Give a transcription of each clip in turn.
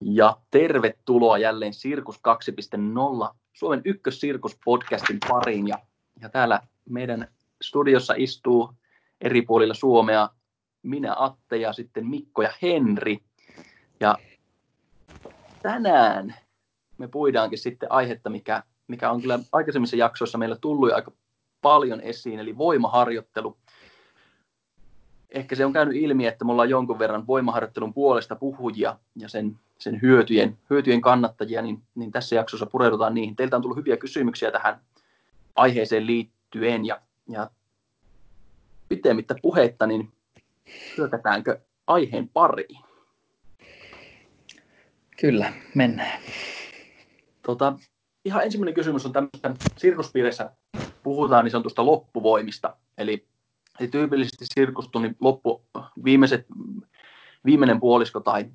Ja tervetuloa jälleen Sirkus 2.0, Suomen ykkössirkuspodcastin pariin. Ja, ja täällä meidän studiossa istuu eri puolilla Suomea minä Atte ja sitten Mikko ja Henri. Ja tänään me puidaankin sitten aihetta, mikä, mikä on kyllä aikaisemmissa jaksoissa meillä tullut aika paljon esiin, eli voimaharjoittelu ehkä se on käynyt ilmi, että mulla on jonkun verran voimaharjoittelun puolesta puhujia ja sen, sen hyötyjen, hyötyjen kannattajia, niin, niin tässä jaksossa pureudutaan niihin. Teiltä on tullut hyviä kysymyksiä tähän aiheeseen liittyen ja, ja pitemmittä puhetta, niin hyökätäänkö aiheen pariin? Kyllä, mennään. Tota, ihan ensimmäinen kysymys on tämmöistä sirkuspiirissä puhutaan niin sanotusta loppuvoimista, eli Eli tyypillisesti sirkustunnin loppu, viimeiset, viimeinen puolisko tai,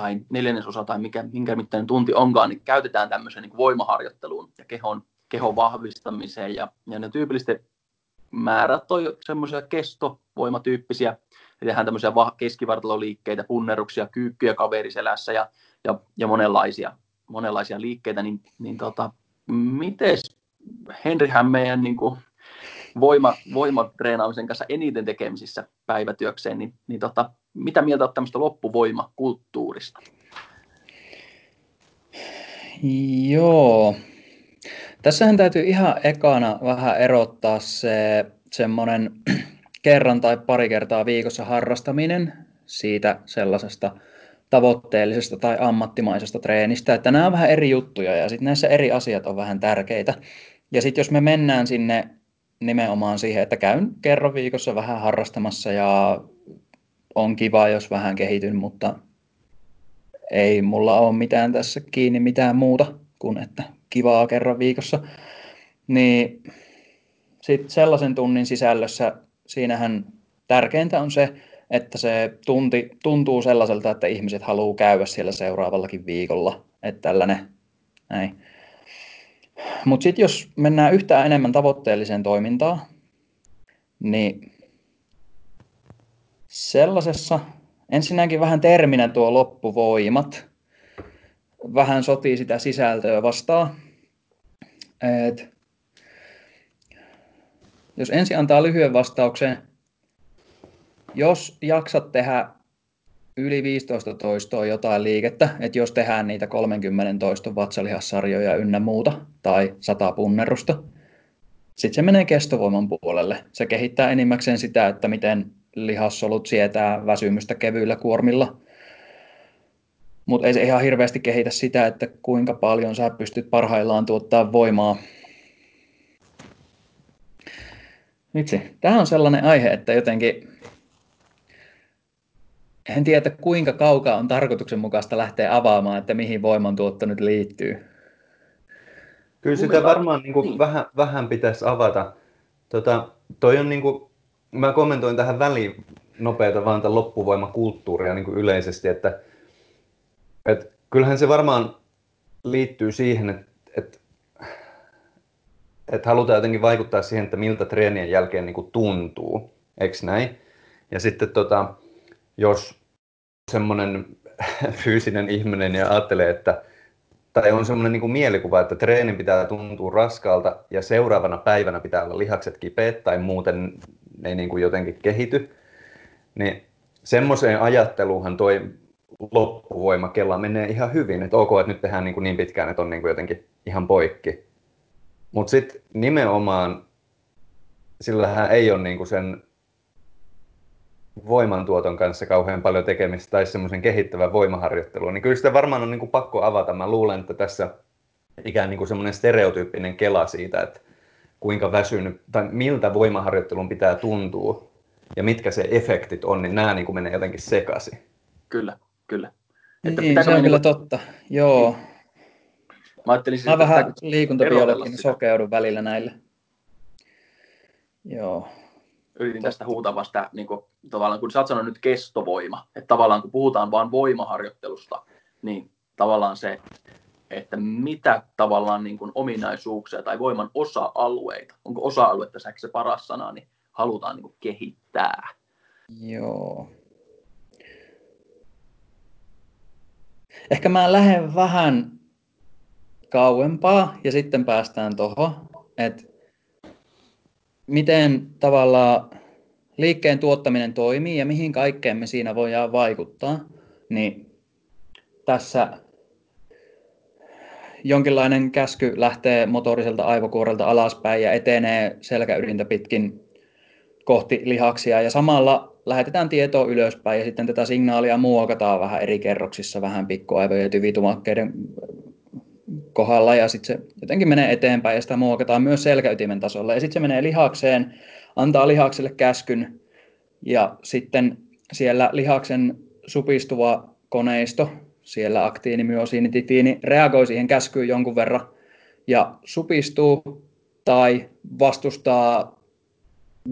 tai neljännesosa tai mikä, minkä mittainen tunti onkaan, niin käytetään tämmöiseen niin voimaharjoitteluun ja kehon, kehon vahvistamiseen. Ja, ja ne tyypillisesti määrät on semmoisia kestovoimatyyppisiä, eli tehdään tämmöisiä keskivartaloliikkeitä, punneruksia, kyykkyjä kaveriselässä ja, ja, ja monenlaisia, monenlaisia liikkeitä, niin, niin tota, miten Henrihän meidän niin kuin, voima, voimatreenaamisen kanssa eniten tekemisissä päivätyökseen, niin, niin tota, mitä mieltä olet tämmöistä loppuvoimakulttuurista? Joo. Tässähän täytyy ihan ekana vähän erottaa se semmoinen kerran tai pari kertaa viikossa harrastaminen siitä sellaisesta tavoitteellisesta tai ammattimaisesta treenistä, että nämä on vähän eri juttuja ja sitten näissä eri asiat on vähän tärkeitä. Ja sitten jos me mennään sinne nimenomaan siihen, että käyn kerran viikossa vähän harrastamassa ja on kiva, jos vähän kehityn, mutta ei mulla ole mitään tässä kiinni mitään muuta kuin että kivaa kerran viikossa. Niin sitten sellaisen tunnin sisällössä siinähän tärkeintä on se, että se tunti tuntuu sellaiselta, että ihmiset haluaa käydä siellä seuraavallakin viikolla. Että tällainen, näin. Mutta sitten jos mennään yhtään enemmän tavoitteelliseen toimintaan, niin sellaisessa ensinnäkin vähän terminä tuo loppuvoimat, vähän sotii sitä sisältöä vastaan. Et jos ensin antaa lyhyen vastauksen, jos jaksat tehdä yli 15 toistoa jotain liikettä, että jos tehdään niitä 30 toiston vatsalihassarjoja ynnä muuta tai 100 punnerusta, sitten se menee kestovoiman puolelle. Se kehittää enimmäkseen sitä, että miten lihassolut sietää väsymystä kevyillä kuormilla. Mutta ei se ihan hirveästi kehitä sitä, että kuinka paljon sä pystyt parhaillaan tuottaa voimaa. Vitsi, tämä on sellainen aihe, että jotenkin en tiedä, kuinka kaukaa on tarkoituksenmukaista lähteä avaamaan, että mihin voimantuotto nyt liittyy. Kyllä sitä varmaan niin kuin niin. vähän, vähän pitäisi avata. Tota, toi on niin kuin, mä kommentoin tähän väliin nopeata vaan tämän loppuvoimakulttuuria niin kuin yleisesti, että, että kyllähän se varmaan liittyy siihen, että, että, että halutaan jotenkin vaikuttaa siihen, että miltä treenien jälkeen niin kuin tuntuu, eikö näin? Ja sitten tota, jos semmoinen fyysinen ihminen ja ajattelee, että tai on semmoinen niin kuin mielikuva, että treenin pitää tuntua raskaalta ja seuraavana päivänä pitää olla lihakset kipeät tai muuten ne ei niin kuin jotenkin kehity, niin semmoiseen ajatteluhan toi loppuvoimakella menee ihan hyvin, että ok, että nyt tehdään niin, kuin niin pitkään, että on niin kuin jotenkin ihan poikki. Mutta sitten nimenomaan sillähän ei ole niin kuin sen voimantuoton kanssa kauhean paljon tekemistä tai semmoisen kehittävän voimaharjoittelun, niin kyllä sitä varmaan on niin kuin pakko avata. Mä luulen, että tässä ikään niin kuin semmoinen stereotyyppinen kela siitä, että kuinka väsynyt tai miltä voimaharjoittelun pitää tuntua ja mitkä se efektit on, niin nämä niin kuin menee jotenkin sekaisin. Kyllä, kyllä. Että niin, se on kyllä niin kuin... totta, joo. Niin. Mä, ajattelin, Mä vähän liikuntabiologin sokeudun välillä näille. Joo yritin tästä huutaa vasta, niin kuin, tavallaan kun sä oot sanonut nyt kestovoima, että tavallaan kun puhutaan vain voimaharjoittelusta, niin tavallaan se, että mitä tavallaan niin kuin ominaisuuksia tai voiman osa-alueita, onko osa-alue tässä se paras sana, niin halutaan niin kuin kehittää. Joo. Ehkä mä lähden vähän kauempaa ja sitten päästään tuohon, että miten tavallaan liikkeen tuottaminen toimii ja mihin kaikkeen me siinä voidaan vaikuttaa, niin tässä jonkinlainen käsky lähtee motoriselta aivokuorelta alaspäin ja etenee selkäydintä pitkin kohti lihaksia. Ja samalla lähetetään tietoa ylöspäin ja sitten tätä signaalia muokataan vähän eri kerroksissa vähän pikkuaivojen ja tyvitumakkeiden kohdalla. Ja sitten se jotenkin menee eteenpäin ja sitä muokataan myös selkäytimen tasolla. Ja sitten se menee lihakseen, antaa lihakselle käskyn ja sitten siellä lihaksen supistuva koneisto, siellä aktiini, myosiini, titiini reagoi siihen käskyyn jonkun verran ja supistuu tai vastustaa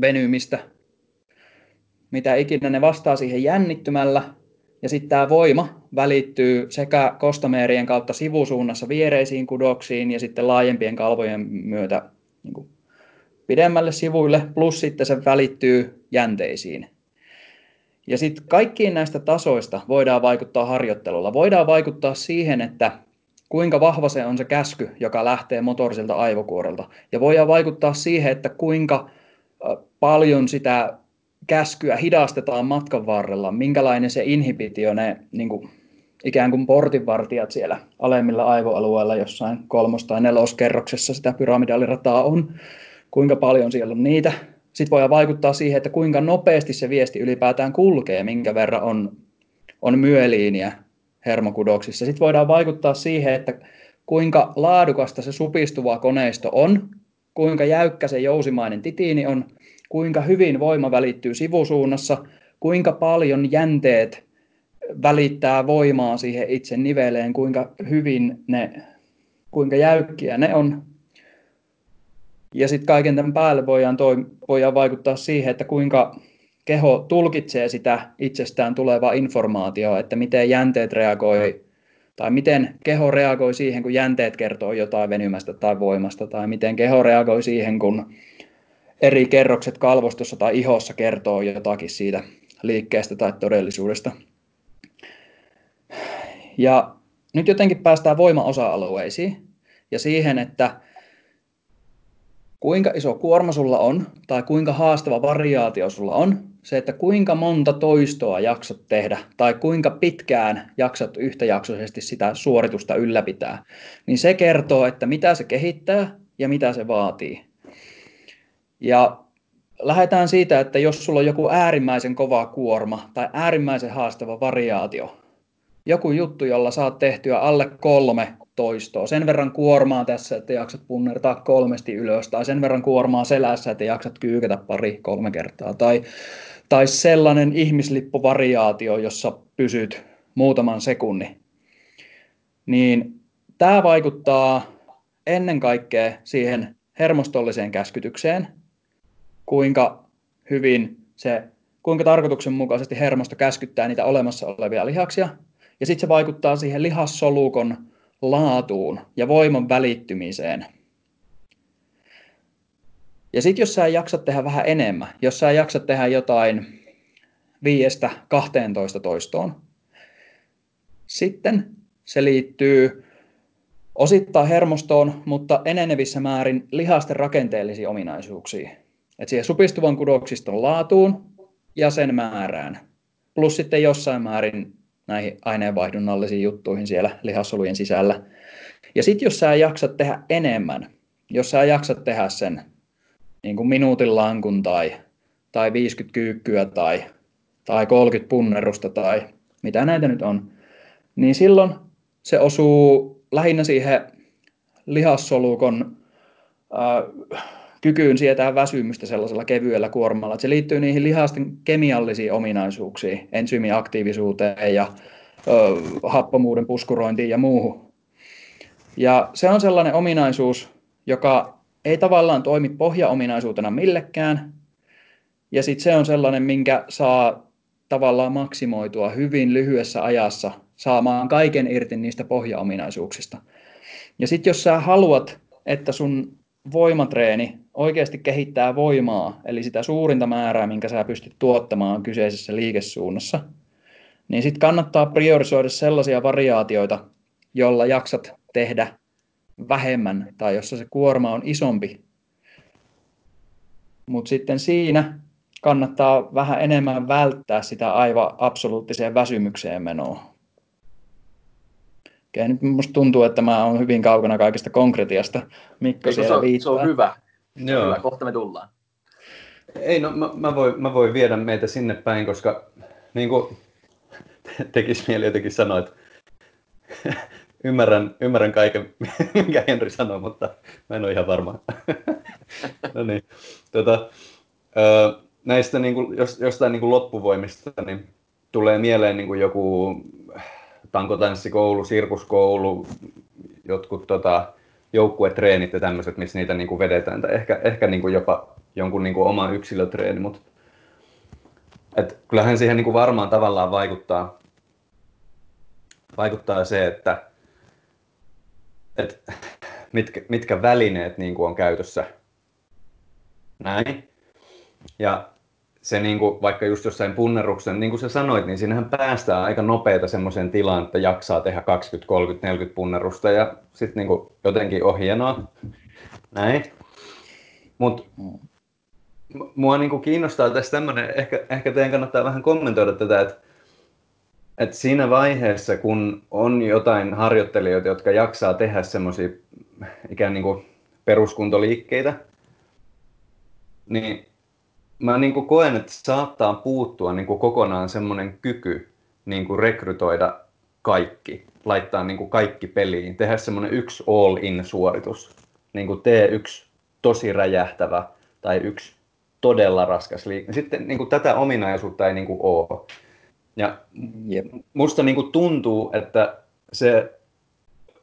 venymistä, mitä ikinä ne vastaa siihen jännittymällä, ja sitten tämä voima välittyy sekä kostomeerien kautta sivusuunnassa viereisiin kudoksiin ja sitten laajempien kalvojen myötä niin kuin pidemmälle sivuille, plus sitten se välittyy jänteisiin. Ja sitten kaikkiin näistä tasoista voidaan vaikuttaa harjoittelulla. Voidaan vaikuttaa siihen, että kuinka vahva se on se käsky, joka lähtee motoriselta aivokuorelta. Ja voidaan vaikuttaa siihen, että kuinka paljon sitä käskyä hidastetaan matkan varrella, minkälainen se inhibitio, ne niin kuin, ikään kuin portinvartijat siellä alemmilla aivoalueilla jossain kolmos- tai neloskerroksessa sitä pyramidaalirataa on, kuinka paljon siellä on niitä. Sitten voidaan vaikuttaa siihen, että kuinka nopeasti se viesti ylipäätään kulkee, minkä verran on, on myeliiniä hermokudoksissa. Sitten voidaan vaikuttaa siihen, että kuinka laadukasta se supistuva koneisto on, kuinka jäykkä se jousimainen titiini on, kuinka hyvin voima välittyy sivusuunnassa, kuinka paljon jänteet välittää voimaa siihen itse niveleen, kuinka hyvin ne, kuinka jäykkiä ne on. Ja sitten kaiken tämän päälle voidaan, toi, voidaan vaikuttaa siihen, että kuinka keho tulkitsee sitä itsestään tulevaa informaatiota, että miten jänteet reagoi tai miten keho reagoi siihen, kun jänteet kertoo jotain venymästä tai voimasta, tai miten keho reagoi siihen, kun eri kerrokset kalvostossa tai ihossa kertoo jotakin siitä liikkeestä tai todellisuudesta. Ja nyt jotenkin päästään voimaosa-alueisiin ja siihen, että kuinka iso kuorma sulla on tai kuinka haastava variaatio sulla on, se, että kuinka monta toistoa jaksat tehdä tai kuinka pitkään jaksat yhtäjaksoisesti sitä suoritusta ylläpitää, niin se kertoo, että mitä se kehittää ja mitä se vaatii. Ja lähdetään siitä, että jos sulla on joku äärimmäisen kova kuorma tai äärimmäisen haastava variaatio, joku juttu, jolla saat tehtyä alle kolme toistoa, sen verran kuormaa tässä, että jaksat punnertaa kolmesti ylös, tai sen verran kuormaa selässä, että jaksat kyykätä pari kolme kertaa, tai, tai sellainen ihmislippuvariaatio, jossa pysyt muutaman sekunnin, niin tämä vaikuttaa ennen kaikkea siihen hermostolliseen käskytykseen, kuinka hyvin se, kuinka tarkoituksenmukaisesti hermosto käskyttää niitä olemassa olevia lihaksia. Ja sitten se vaikuttaa siihen lihassolukon laatuun ja voiman välittymiseen. Ja sitten jos sä jaksat tehdä vähän enemmän, jos sä jaksat tehdä jotain viiestä 12 toistoon, sitten se liittyy osittain hermostoon, mutta enenevissä määrin lihasten rakenteellisiin ominaisuuksiin. Et siihen supistuvan kudoksiston laatuun ja sen määrään. Plus sitten jossain määrin näihin aineenvaihdunnallisiin juttuihin siellä lihassolujen sisällä. Ja sitten jos sä jaksat tehdä enemmän, jos sä jaksat tehdä sen niin kuin minuutin lankun tai, tai 50 kyykkyä tai, tai 30 punnerusta tai mitä näitä nyt on, niin silloin se osuu lähinnä siihen lihassolukon äh, kykyyn sietää väsymystä sellaisella kevyellä kuormalla. Että se liittyy niihin lihasten kemiallisiin ominaisuuksiin, ensyymiaktiivisuuteen ja ö, happomuuden puskurointiin ja muuhun. Ja se on sellainen ominaisuus, joka ei tavallaan toimi pohjaominaisuutena millekään. Ja sitten se on sellainen, minkä saa tavallaan maksimoitua hyvin lyhyessä ajassa saamaan kaiken irti niistä pohjaominaisuuksista. Ja sitten jos sä haluat, että sun voimatreeni oikeasti kehittää voimaa, eli sitä suurinta määrää, minkä sä pystyt tuottamaan kyseisessä liikesuunnassa, niin sitten kannattaa priorisoida sellaisia variaatioita, jolla jaksat tehdä vähemmän tai jossa se kuorma on isompi. Mutta sitten siinä kannattaa vähän enemmän välttää sitä aivan absoluuttiseen väsymykseen menoa. Okei, nyt musta tuntuu, että mä oon hyvin kaukana kaikista konkretiasta. Mikko siellä se, on, viittaa. se on hyvä. Joo. Hyvä, kohta me tullaan. Ei, no mä, mä, voin, mä voin viedä meitä sinne päin, koska niin kuin tekisi mieli jotenkin sanoa, että ymmärrän, ymmärrän kaiken, mikä Henri sanoo, mutta mä en ole ihan varma. no niin. Tota, näistä niin kuin, jos, jostain niin kuin loppuvoimista, niin tulee mieleen niin kuin joku tankotanssikoulu, sirkuskoulu, jotkut tota, joukkuetreenit ja tämmöiset, missä niitä niin kuin vedetään, tai ehkä, ehkä niin kuin jopa jonkun niin kuin oma yksilötreeni, mutta et kyllähän siihen niin kuin varmaan tavallaan vaikuttaa, vaikuttaa se, että et mitkä, mitkä välineet niin kuin on käytössä. Näin. Ja se niin kuin, vaikka just jossain punneruksen, niin kuin sä sanoit, niin siinähän päästään aika nopeita semmoiseen tilaan, että jaksaa tehdä 20, 30, 40 punnerusta ja sitten niin jotenkin on hienoa. Näin. Mutta mua niin kuin kiinnostaa tässä tämmöinen, ehkä, ehkä teidän kannattaa vähän kommentoida tätä, että, että siinä vaiheessa, kun on jotain harjoittelijoita, jotka jaksaa tehdä semmoisia ikään niin kuin peruskuntoliikkeitä, niin mä niin kuin koen, että saattaa puuttua niin kuin kokonaan semmoinen kyky niin kuin rekrytoida kaikki, laittaa niin kuin kaikki peliin, tehdä semmoinen yksi all-in-suoritus, niin kuin tee yksi tosi räjähtävä tai yksi todella raskas liike. Sitten niin kuin tätä ominaisuutta ei niin kuin ole. Ja yep. musta niin kuin tuntuu, että se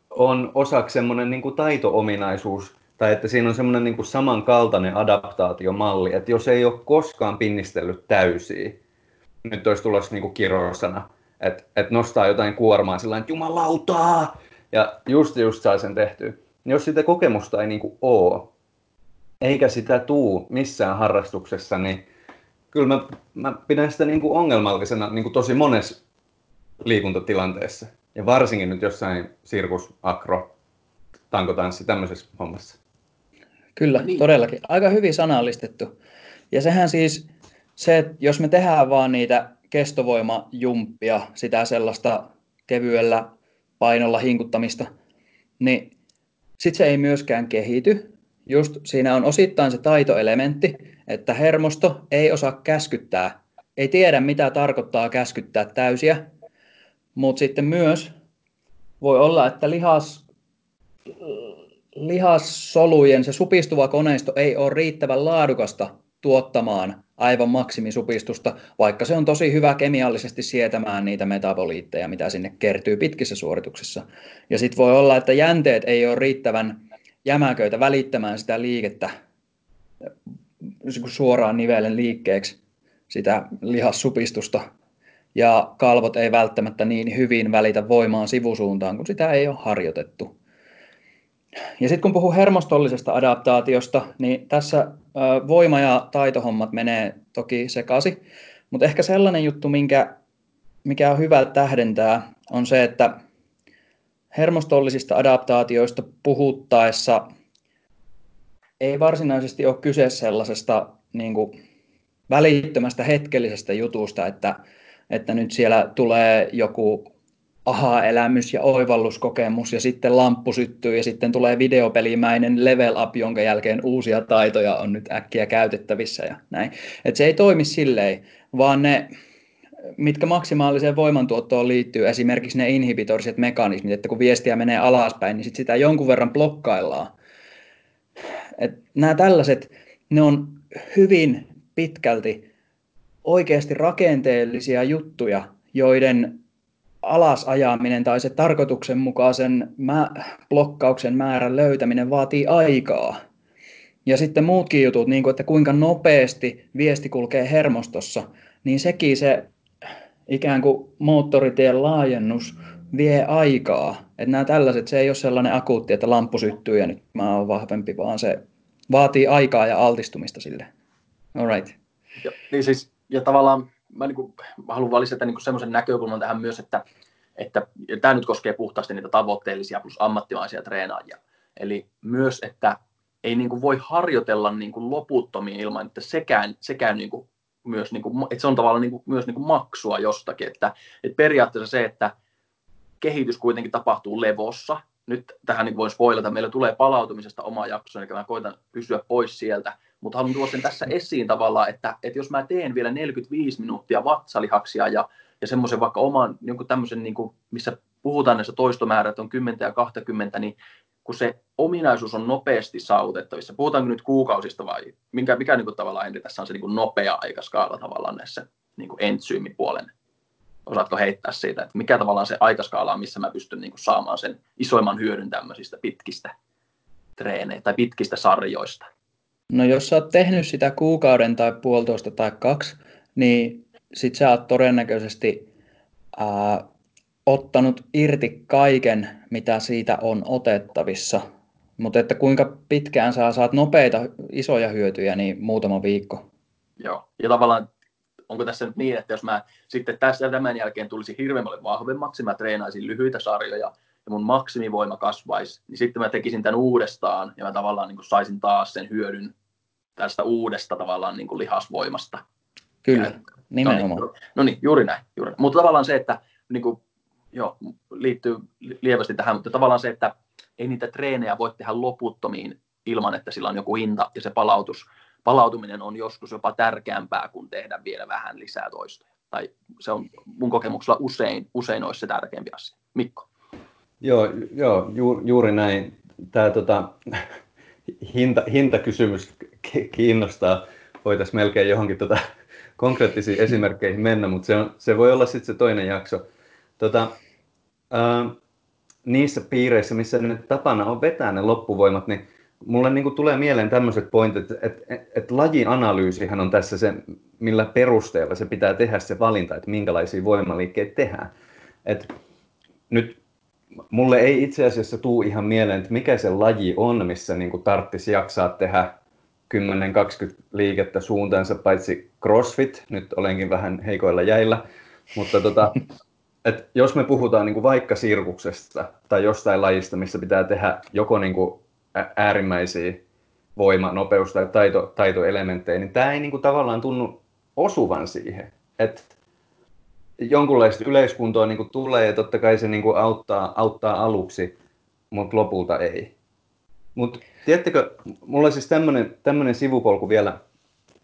on osaksi semmoinen niin taito-ominaisuus, tai että siinä on semmoinen niin kuin samankaltainen adaptaatiomalli, että jos ei ole koskaan pinnistellyt täysiä, nyt olisi tulossa niin kuin kirosana, että, että nostaa jotain kuormaa sillä että jumalautaa, ja just just saa sen tehtyä. Jos sitä kokemusta ei niin kuin ole, eikä sitä tuu missään harrastuksessa, niin kyllä mä, mä pidän sitä niin kuin ongelmallisena niin kuin tosi monessa liikuntatilanteessa. Ja varsinkin nyt jossain sirkus, akro, tankotanssi, tämmöisessä hommassa. Kyllä, niin. todellakin. Aika hyvin sanallistettu. Ja sehän siis, se, että jos me tehdään vaan niitä kestovoimajumppia, sitä sellaista kevyellä painolla hinkuttamista, niin sitten se ei myöskään kehity. Just siinä on osittain se taitoelementti, että hermosto ei osaa käskyttää, ei tiedä mitä tarkoittaa käskyttää täysiä, mutta sitten myös voi olla, että lihas lihassolujen se supistuva koneisto ei ole riittävän laadukasta tuottamaan aivan maksimisupistusta, vaikka se on tosi hyvä kemiallisesti sietämään niitä metaboliitteja, mitä sinne kertyy pitkissä suorituksissa. Ja sitten voi olla, että jänteet ei ole riittävän jämäköitä välittämään sitä liikettä suoraan nivelen liikkeeksi, sitä lihassupistusta, ja kalvot ei välttämättä niin hyvin välitä voimaan sivusuuntaan, kun sitä ei ole harjoitettu. Ja sitten kun puhuu hermostollisesta adaptaatiosta, niin tässä voima- ja taitohommat menee toki sekaisin, mutta ehkä sellainen juttu, minkä, mikä on hyvä tähdentää, on se, että hermostollisista adaptaatioista puhuttaessa ei varsinaisesti ole kyse sellaisesta niin kuin, välittömästä hetkellisestä jutusta, että, että nyt siellä tulee joku aha-elämys ja oivalluskokemus ja sitten lamppu syttyy ja sitten tulee videopelimäinen level up, jonka jälkeen uusia taitoja on nyt äkkiä käytettävissä ja näin. Et se ei toimi silleen, vaan ne, mitkä maksimaaliseen voimantuottoon liittyy, esimerkiksi ne inhibitoriset mekanismit, että kun viestiä menee alaspäin, niin sit sitä jonkun verran blokkaillaan. Et nämä tällaiset, ne on hyvin pitkälti oikeasti rakenteellisia juttuja, joiden alasajaminen tai se tarkoituksenmukaisen mä, blokkauksen määrän löytäminen vaatii aikaa. Ja sitten muutkin jutut, niin kuin, että kuinka nopeasti viesti kulkee hermostossa, niin sekin se ikään kuin moottoritien laajennus vie aikaa. Että nämä tällaiset, se ei ole sellainen akuutti, että lamppu syttyy ja nyt mä oon vahvempi, vaan se vaatii aikaa ja altistumista sille. All right. Ja, niin siis, ja tavallaan mä, niin kuin, mä haluan lisätä niin semmoisen näkökulman tähän myös, että, että tämä nyt koskee puhtaasti niitä tavoitteellisia plus ammattimaisia treenaajia. Eli myös, että ei niin kuin voi harjoitella niin kuin loputtomiin ilman, että sekään, sekään niin kuin myös, niin kuin, että se on tavallaan niin kuin, myös niin kuin maksua jostakin. Että, että periaatteessa se, että kehitys kuitenkin tapahtuu levossa. Nyt tähän niin voin spoilata, meillä tulee palautumisesta oma jakso, eli mä koitan pysyä pois sieltä. Mutta haluan tuoda sen tässä esiin tavallaan, että, että jos mä teen vielä 45 minuuttia vatsalihaksia ja, ja semmoisen vaikka oman, jonkun tämmöisen, niin kuin, missä puhutaan näissä toistomäärät on 10 ja 20, niin kun se ominaisuus on nopeasti saavutettavissa, puhutaanko nyt kuukausista vai mikä, mikä niin kuin tavallaan Henri, tässä on se niin kuin nopea aikaskaala tavallaan näissä niin kuin entsyymipuolen osaatko heittää siitä, että mikä tavallaan se aikaskaala on, missä mä pystyn niin kuin saamaan sen isoimman hyödyn tämmöisistä pitkistä treeneistä tai pitkistä sarjoista? No jos sä oot tehnyt sitä kuukauden tai puolitoista tai kaksi, niin sit sä oot todennäköisesti ää, ottanut irti kaiken, mitä siitä on otettavissa. Mutta että kuinka pitkään sä saat nopeita, isoja hyötyjä, niin muutama viikko. Joo, ja tavallaan onko tässä nyt niin, että jos mä sitten tässä tämän jälkeen tulisi hirveämmälle vahvemmaksi, mä treenaisin lyhyitä sarjoja ja mun maksimivoima kasvaisi, niin sitten mä tekisin tämän uudestaan ja mä tavallaan niin kuin saisin taas sen hyödyn tästä uudesta tavallaan niin kuin lihasvoimasta. Kyllä, ja, nimenomaan. No niin, no niin, juuri näin. Juuri näin. Mutta tavallaan se, että niin kuin, joo, liittyy lievästi tähän, mutta tavallaan se, että ei niitä treenejä voi tehdä loputtomiin ilman, että sillä on joku hinta ja se palautus palautuminen on joskus jopa tärkeämpää kuin tehdä vielä vähän lisää toistoja. Tai se on mun kokemuksella usein, usein olisi se tärkeämpi asia. Mikko? Joo, joo ju, juuri näin. Tämä tota, hinta, hintakysymys kiinnostaa. Voitaisiin melkein johonkin tota, konkreettisiin esimerkkeihin mennä, mutta se, on, se voi olla sitten se toinen jakso. Tota, ää, niissä piireissä, missä nyt tapana on vetää ne loppuvoimat, niin mulle niin kuin tulee mieleen tämmöiset pointit, että, että, että lajianalyysihän on tässä se, millä perusteella se pitää tehdä se valinta, että minkälaisia voimaliikkeitä tehdään. Et nyt mulle ei itse asiassa tuu ihan mieleen, että mikä se laji on, missä niin tarttisi jaksaa tehdä 10-20 liikettä suuntaansa, paitsi CrossFit, nyt olenkin vähän heikoilla jäillä, mutta tota, et jos me puhutaan niin vaikka sirkuksesta tai jostain lajista, missä pitää tehdä joko niin äärimmäisiä voima, nopeus- tai taito, taitoelementtejä, niin tämä ei niin kuin tavallaan tunnu osuvan siihen. että jonkunlaista yleiskuntoa niin kuin tulee ja totta kai se niin kuin auttaa, auttaa aluksi, mutta lopulta ei. Mutta tiedättekö, mulla on siis tämmöinen sivupolku vielä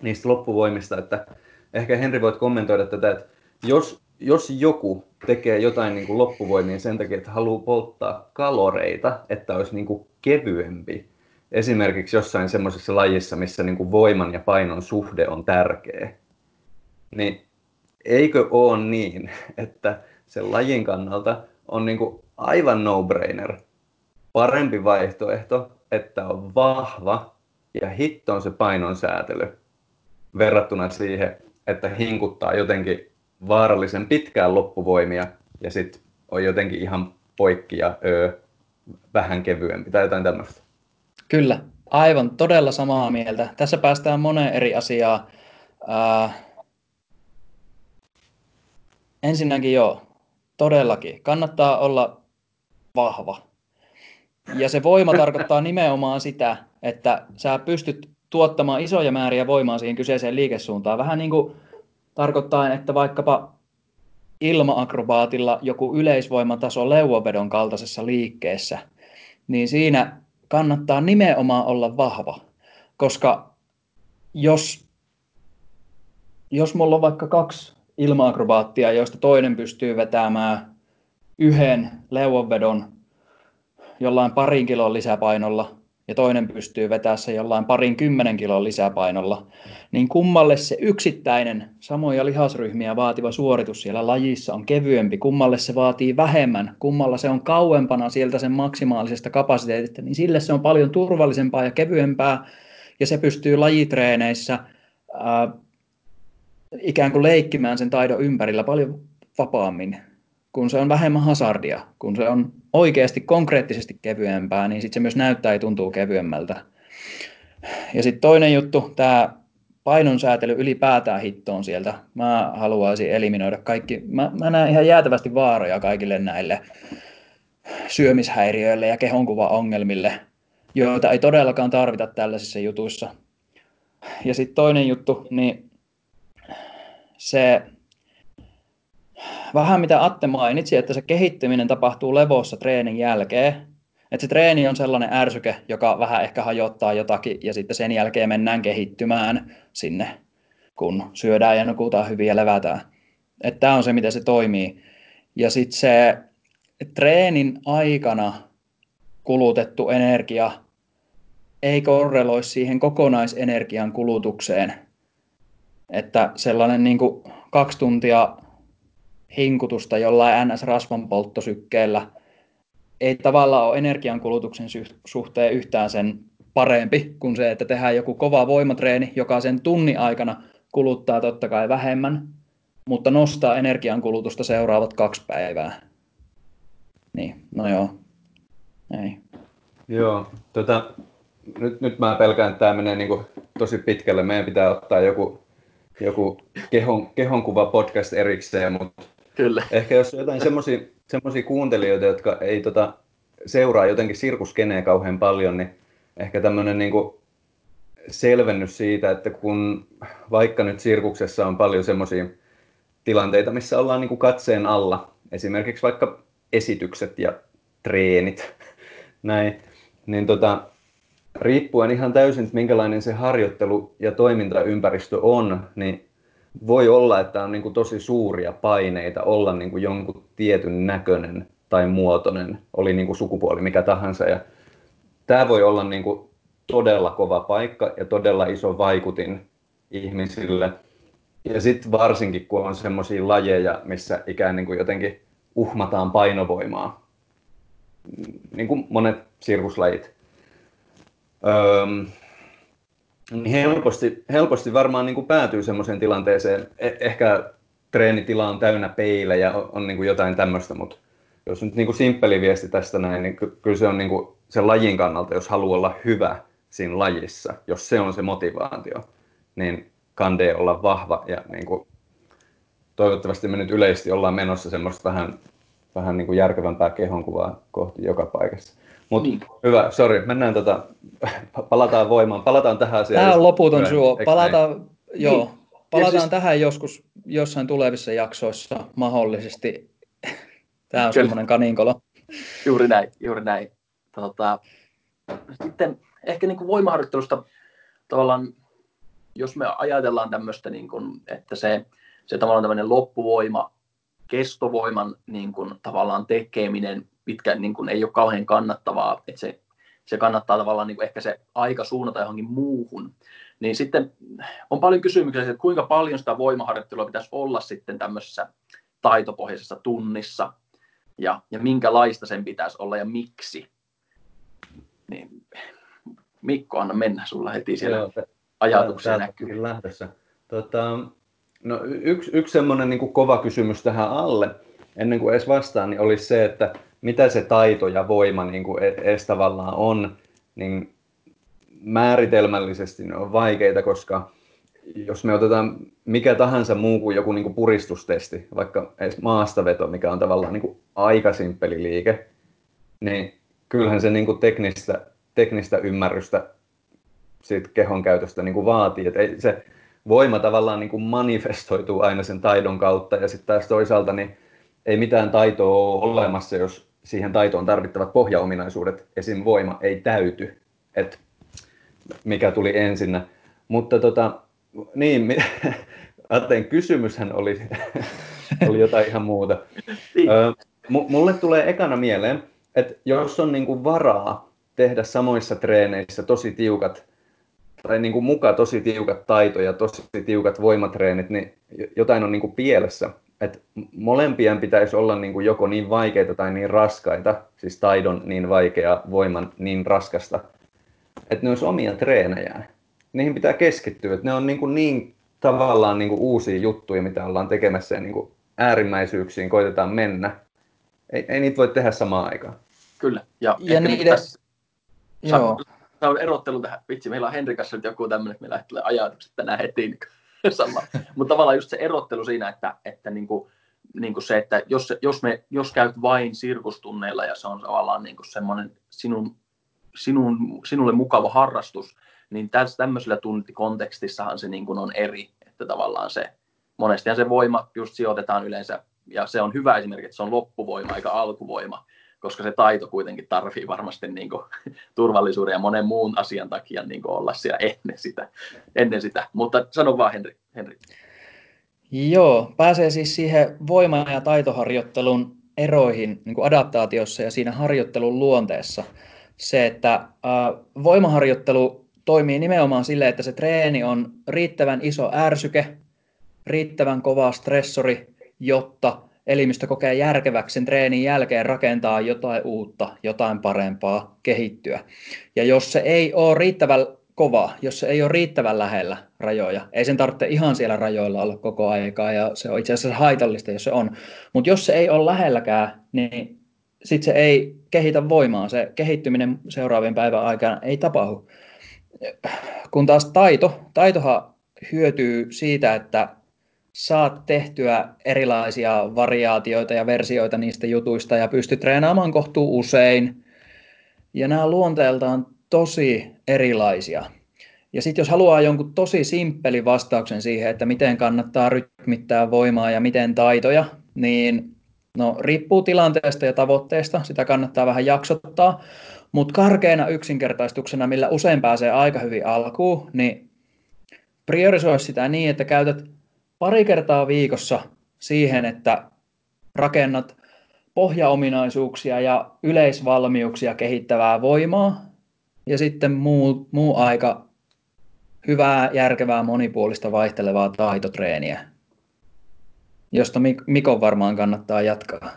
niistä loppuvoimista, että ehkä Henri voit kommentoida tätä, että jos, jos joku tekee jotain niin kuin sen takia, että haluaa polttaa kaloreita, että olisi niin kuin kevyempi. Esimerkiksi jossain semmoisessa lajissa, missä niin kuin voiman ja painon suhde on tärkeä. Niin eikö ole niin, että sen lajin kannalta on niin kuin aivan no-brainer parempi vaihtoehto, että on vahva ja hitto on se painon säätely verrattuna siihen, että hinkuttaa jotenkin vaarallisen pitkään loppuvoimia ja sitten on jotenkin ihan poikki ja öö, vähän kevyempi tai jotain tämmöistä. Kyllä, aivan todella samaa mieltä. Tässä päästään moneen eri asiaan. Äh, ensinnäkin joo, todellakin. Kannattaa olla vahva. Ja se voima tarkoittaa nimenomaan sitä, että sä pystyt tuottamaan isoja määriä voimaa siihen kyseiseen liikesuuntaan. Vähän niin kuin tarkoittaa, että vaikkapa ilmaakrobaatilla joku yleisvoimataso leuvovedon kaltaisessa liikkeessä, niin siinä kannattaa nimenomaan olla vahva. Koska jos, jos mulla on vaikka kaksi ilmaakrobaattia, joista toinen pystyy vetämään yhden leuvovedon jollain parin kilon lisäpainolla ja toinen pystyy vetämään se jollain parin kymmenen kilon lisäpainolla, niin kummalle se yksittäinen samoja lihasryhmiä vaativa suoritus siellä lajissa on kevyempi, kummalle se vaatii vähemmän, kummalla se on kauempana sieltä sen maksimaalisesta kapasiteetista, niin sille se on paljon turvallisempaa ja kevyempää, ja se pystyy lajitreeneissä ää, ikään kuin leikkimään sen taidon ympärillä paljon vapaammin kun se on vähemmän hazardia, kun se on oikeasti konkreettisesti kevyempää, niin sitten se myös näyttää ja tuntuu kevyemmältä. Ja sitten toinen juttu, tämä painonsäätely ylipäätään hittoon sieltä. Mä haluaisin eliminoida kaikki. Mä, mä näen ihan jäätävästi vaaroja kaikille näille syömishäiriöille ja kehonkuvaongelmille, joita ei todellakaan tarvita tällaisissa jutuissa. Ja sitten toinen juttu, niin se vähän mitä Atte mainitsi, että se kehittyminen tapahtuu levossa treenin jälkeen. Että se treeni on sellainen ärsyke, joka vähän ehkä hajottaa jotakin ja sitten sen jälkeen mennään kehittymään sinne, kun syödään ja nukutaan hyvin ja levätään. Että tämä on se, miten se toimii. Ja sitten se treenin aikana kulutettu energia ei korreloi siihen kokonaisenergian kulutukseen. Että sellainen niin kuin kaksi tuntia hinkutusta jollain NS-rasvan polttosykkeellä ei tavallaan ole energiankulutuksen suhteen yhtään sen parempi kuin se, että tehdään joku kova voimatreeni, joka sen tunnin aikana kuluttaa totta kai vähemmän, mutta nostaa energiankulutusta seuraavat kaksi päivää. Niin, no joo. Ei. Joo, tota, nyt, nyt mä pelkään, että tämä menee niin kuin tosi pitkälle. Meidän pitää ottaa joku, joku kehon, kehonkuva podcast erikseen, mutta Kyllä. ehkä jos jotain semmoisia kuuntelijoita, jotka ei tota, seuraa jotenkin sirkuskeneä kauhean paljon, niin ehkä tämmöinen niin selvennys siitä, että kun vaikka nyt sirkuksessa on paljon semmoisia tilanteita, missä ollaan niin kuin katseen alla, esimerkiksi vaikka esitykset ja treenit, näin, niin tota, riippuen ihan täysin, että minkälainen se harjoittelu ja toimintaympäristö on, niin voi olla, että on niin kuin tosi suuria paineita olla niin kuin jonkun tietyn näköinen tai muotoinen, oli niin kuin sukupuoli mikä tahansa. Ja tämä voi olla niin kuin todella kova paikka ja todella iso vaikutin ihmisille. Ja sitten varsinkin, kun on semmoisia lajeja, missä ikään niin kuin jotenkin uhmataan painovoimaa, niin kuin monet sirkuslajit. Niin helposti, helposti varmaan niin kuin päätyy semmoiseen tilanteeseen. Eh, ehkä treenitila on täynnä peilejä, on, on niin kuin jotain tämmöistä, mutta jos nyt niin kuin simppeli viesti tästä näin, niin ky- kyllä se on niin kuin sen lajin kannalta, jos haluaa olla hyvä siinä lajissa, jos se on se motivaatio, niin kande olla vahva ja niin kuin, toivottavasti me nyt yleisesti ollaan menossa semmoista vähän, vähän niin kuin järkevämpää kehonkuvaa kohti joka paikassa. Mutta niin. hyvä, sori, mennään tota, palataan voimaan, palataan tähän asiaan. Tämä on loputon suo, palataan, joo, niin. palataan siis... tähän joskus jossain tulevissa jaksoissa mahdollisesti. Tämä on semmoinen kaninkolo. Juuri näin, juuri näin. Tota, sitten ehkä niin kuin voimaharjoittelusta tavallaan, jos me ajatellaan tämmöistä, niin kuin, että se, se tavallaan tämmöinen loppuvoima, kestovoiman niin kuin, tavallaan tekeminen pitkään niin kuin, ei ole kauhean kannattavaa, että se, se kannattaa tavallaan niin kuin ehkä se aika suunnata johonkin muuhun. Niin sitten on paljon kysymyksiä, että kuinka paljon sitä voimaharjoittelua pitäisi olla sitten tämmöisessä taitopohjaisessa tunnissa ja, ja minkälaista sen pitäisi olla ja miksi. Niin, Mikko, anna mennä sulla heti siellä Joo, ajatuksia näkyy. Lähdössä. Tota, no, yksi, yksi semmoinen niin kova kysymys tähän alle, ennen kuin edes vastaan, niin olisi se, että mitä se taito ja voima niin kuin edes tavallaan on, niin määritelmällisesti ne on vaikeita, koska jos me otetaan mikä tahansa muu kuin joku niin kuin puristustesti, vaikka edes maastaveto, mikä on tavallaan niin kuin aika simppeli liike, niin kyllähän se niin kuin teknistä, teknistä ymmärrystä siitä kehon käytöstä niin kuin vaatii. Et ei, se voima tavallaan niin kuin manifestoituu aina sen taidon kautta ja sitten taas toisaalta niin ei mitään taitoa ole olemassa, jos siihen taitoon tarvittavat pohjaominaisuudet, esim. voima, ei täyty, että mikä tuli ensinnä. Mutta tota, niin, Aten kysymyshän oli, oli jotain ihan muuta. Niin. mulle tulee ekana mieleen, että jos on niinku varaa tehdä samoissa treeneissä tosi tiukat, tai niinku muka tosi tiukat taito ja tosi tiukat voimatreenit, niin jotain on niinku pielessä että molempien pitäisi olla niin kuin joko niin vaikeita tai niin raskaita, siis taidon niin vaikea, voiman niin raskasta, että ne olisi omia treenejä. Niihin pitää keskittyä, että ne on niin, kuin niin tavallaan niin kuin uusia juttuja, mitä ollaan tekemässä ja niin kuin äärimmäisyyksiin koitetaan mennä. Ei, ei niitä voi tehdä samaan aikaan. Kyllä. Ja, ja niiden... Tässä... Joo. on erottelu tähän, vitsi, meillä on Henrikassa nyt joku tämmöinen, että me lähtee ajatukset tänään heti niin sama. Mutta tavallaan just se erottelu siinä, että, että niin kuin, niin kuin se, että jos, jos, me, jos käyt vain sirkustunneilla ja se on tavallaan niin kuin semmoinen sinun, sinun, sinulle mukava harrastus, niin tässä tämmöisellä tuntikontekstissahan se niin kuin on eri, että tavallaan se, monestihan se voima just sijoitetaan yleensä, ja se on hyvä esimerkki, että se on loppuvoima eikä alkuvoima, koska se taito kuitenkin tarvii varmasti niin kuin, turvallisuuden ja monen muun asian takia niin kuin olla siellä ennen sitä. Ennen sitä. Mutta sano vaan Henri. Henri. Joo, pääsee siis siihen voima- ja taitoharjoittelun eroihin niin kuin adaptaatiossa ja siinä harjoittelun luonteessa. Se, että äh, voimaharjoittelu toimii nimenomaan sille, että se treeni on riittävän iso ärsyke, riittävän kova stressori, jotta elimistö kokee järkeväksi sen treenin jälkeen rakentaa jotain uutta, jotain parempaa, kehittyä. Ja jos se ei ole riittävän kova, jos se ei ole riittävän lähellä rajoja, ei sen tarvitse ihan siellä rajoilla olla koko aikaa ja se on itse asiassa haitallista, jos se on. Mutta jos se ei ole lähelläkään, niin sitten se ei kehitä voimaa, se kehittyminen seuraavien päivän aikana ei tapahdu. Kun taas taito, taitohan hyötyy siitä, että saat tehtyä erilaisia variaatioita ja versioita niistä jutuista ja pystyt treenaamaan kohtuu usein. Ja nämä luonteeltaan tosi erilaisia. Ja sitten jos haluaa jonkun tosi simppeli vastauksen siihen, että miten kannattaa rytmittää voimaa ja miten taitoja, niin no, riippuu tilanteesta ja tavoitteesta, sitä kannattaa vähän jaksottaa. Mutta karkeana yksinkertaistuksena, millä usein pääsee aika hyvin alkuun, niin priorisoi sitä niin, että käytät pari kertaa viikossa siihen, että rakennat pohjaominaisuuksia ja yleisvalmiuksia kehittävää voimaa ja sitten muu, muu aika hyvää, järkevää, monipuolista vaihtelevaa taitotreeniä, josta Mikon varmaan kannattaa jatkaa.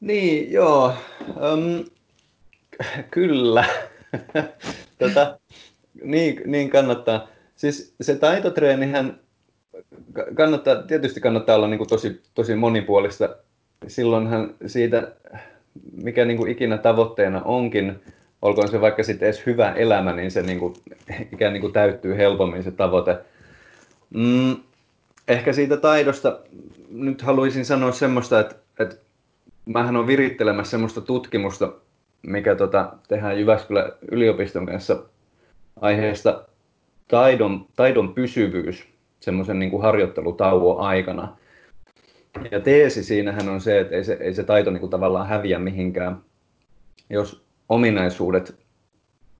Niin, joo. Um, kyllä. tota, niin, niin kannattaa. Siis se taitotreenihän kannattaa, tietysti kannattaa olla niin kuin tosi, tosi monipuolista. Silloinhan siitä, mikä niin kuin ikinä tavoitteena onkin, olkoon se vaikka sitten edes hyvä elämä, niin se niin kuin, ikään niin kuin täyttyy helpommin se tavoite. Mm, ehkä siitä taidosta nyt haluaisin sanoa semmoista, että, että mähän on virittelemässä semmoista tutkimusta, mikä tota, tehdään Jyväskylän yliopiston kanssa aiheesta taidon, taidon pysyvyys semmoisen niin harjoittelutauon aikana. Ja teesi siinähän on se, että ei se, ei se taito niin kuin tavallaan häviä mihinkään, jos ominaisuudet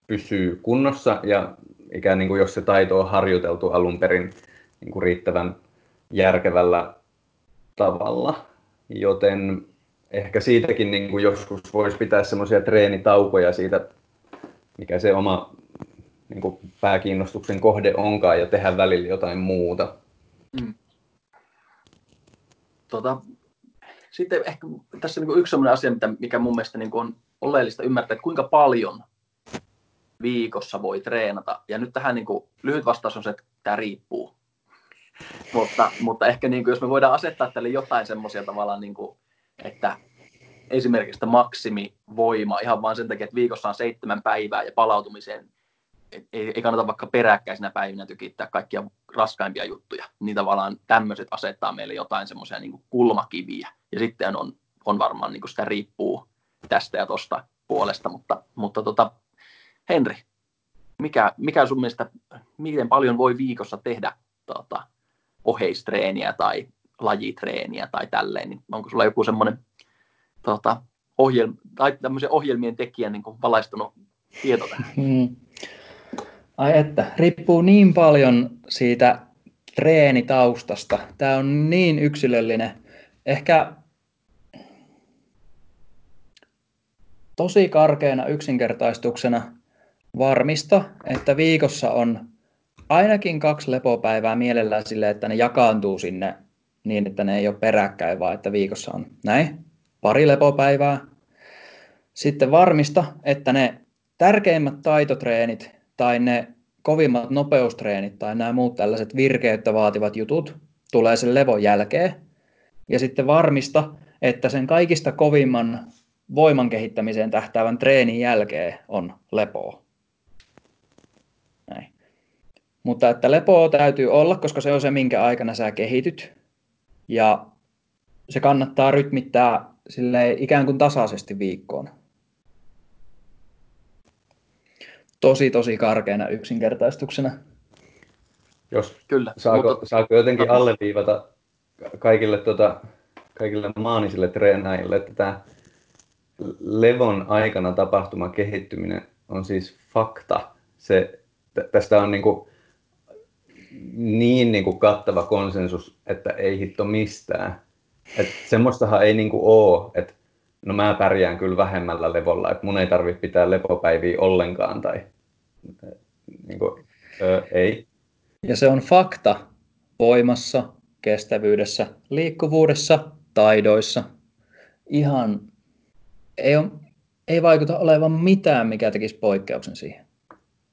pysyy kunnossa ja ikään niin kuin jos se taito on harjoiteltu alun perin niin kuin riittävän järkevällä tavalla. Joten ehkä siitäkin niin kuin joskus voisi pitää semmoisia treenitaukoja siitä, mikä se oma niin kuin pääkiinnostuksen kohde onkaan ja tehdä välillä jotain muuta. Mm. Tota, sitten ehkä tässä niin yksi sellainen asia, mikä mun mielestä niin on oleellista ymmärtää, että kuinka paljon viikossa voi treenata. Ja nyt tähän niin kuin, lyhyt vastaus on se, että tämä riippuu. mutta, mutta ehkä niin kuin, jos me voidaan asettaa tälle jotain semmoisia tavallaan, niin kuin, että esimerkiksi maksimivoima ihan vain sen takia, että viikossa on seitsemän päivää ja palautumiseen ei, ei kannata vaikka peräkkäisinä päivinä tykittää kaikkia raskaimpia juttuja. Niin tavallaan tämmöiset asettaa meille jotain semmoisia niin kulmakiviä. Ja sitten on, on varmaan niin sitä riippuu tästä ja tosta puolesta. Mutta, mutta tota, Henri, mikä, mikä sun mielestä, miten paljon voi viikossa tehdä tota, oheistreeniä tai lajitreeniä tai tälleen, niin onko sulla joku semmoinen tota, ohjelma, tai tämmöisen ohjelmien tekijän niin valaistunut tieto tähän? Ai että, riippuu niin paljon siitä treenitaustasta. Tämä on niin yksilöllinen. Ehkä tosi karkeana yksinkertaistuksena varmista, että viikossa on ainakin kaksi lepopäivää mielellään sille, että ne jakaantuu sinne niin, että ne ei ole peräkkäin, vaan että viikossa on näin, pari lepopäivää. Sitten varmista, että ne tärkeimmät taitotreenit tai ne kovimmat nopeustreenit tai nämä muut tällaiset virkeyttä vaativat jutut tulee sen levon jälkeen. Ja sitten varmista, että sen kaikista kovimman voiman kehittämiseen tähtäävän treenin jälkeen on lepoa. Näin. Mutta että lepoa täytyy olla, koska se on se, minkä aikana sä kehityt. Ja se kannattaa rytmittää sille ikään kuin tasaisesti viikkoon. Tosi, tosi karkeana yksinkertaistuksena. Jos Kyllä, saako, mutta... saako jotenkin alleviivata kaikille, tota, kaikille maanisille treenaajille, että tämä levon aikana tapahtuma kehittyminen on siis fakta. Se, tästä on niin, kuin, niin, niin kuin kattava konsensus, että ei hitto mistään. Et semmoistahan ei niin kuin ole, että no mä pärjään kyllä vähemmällä levolla, että mun ei tarvitse pitää lepopäiviä ollenkaan tai niin kuin, ö, ei. Ja se on fakta voimassa, kestävyydessä, liikkuvuudessa, taidoissa. Ihan ei, ole, ei vaikuta olevan mitään, mikä tekisi poikkeuksen siihen.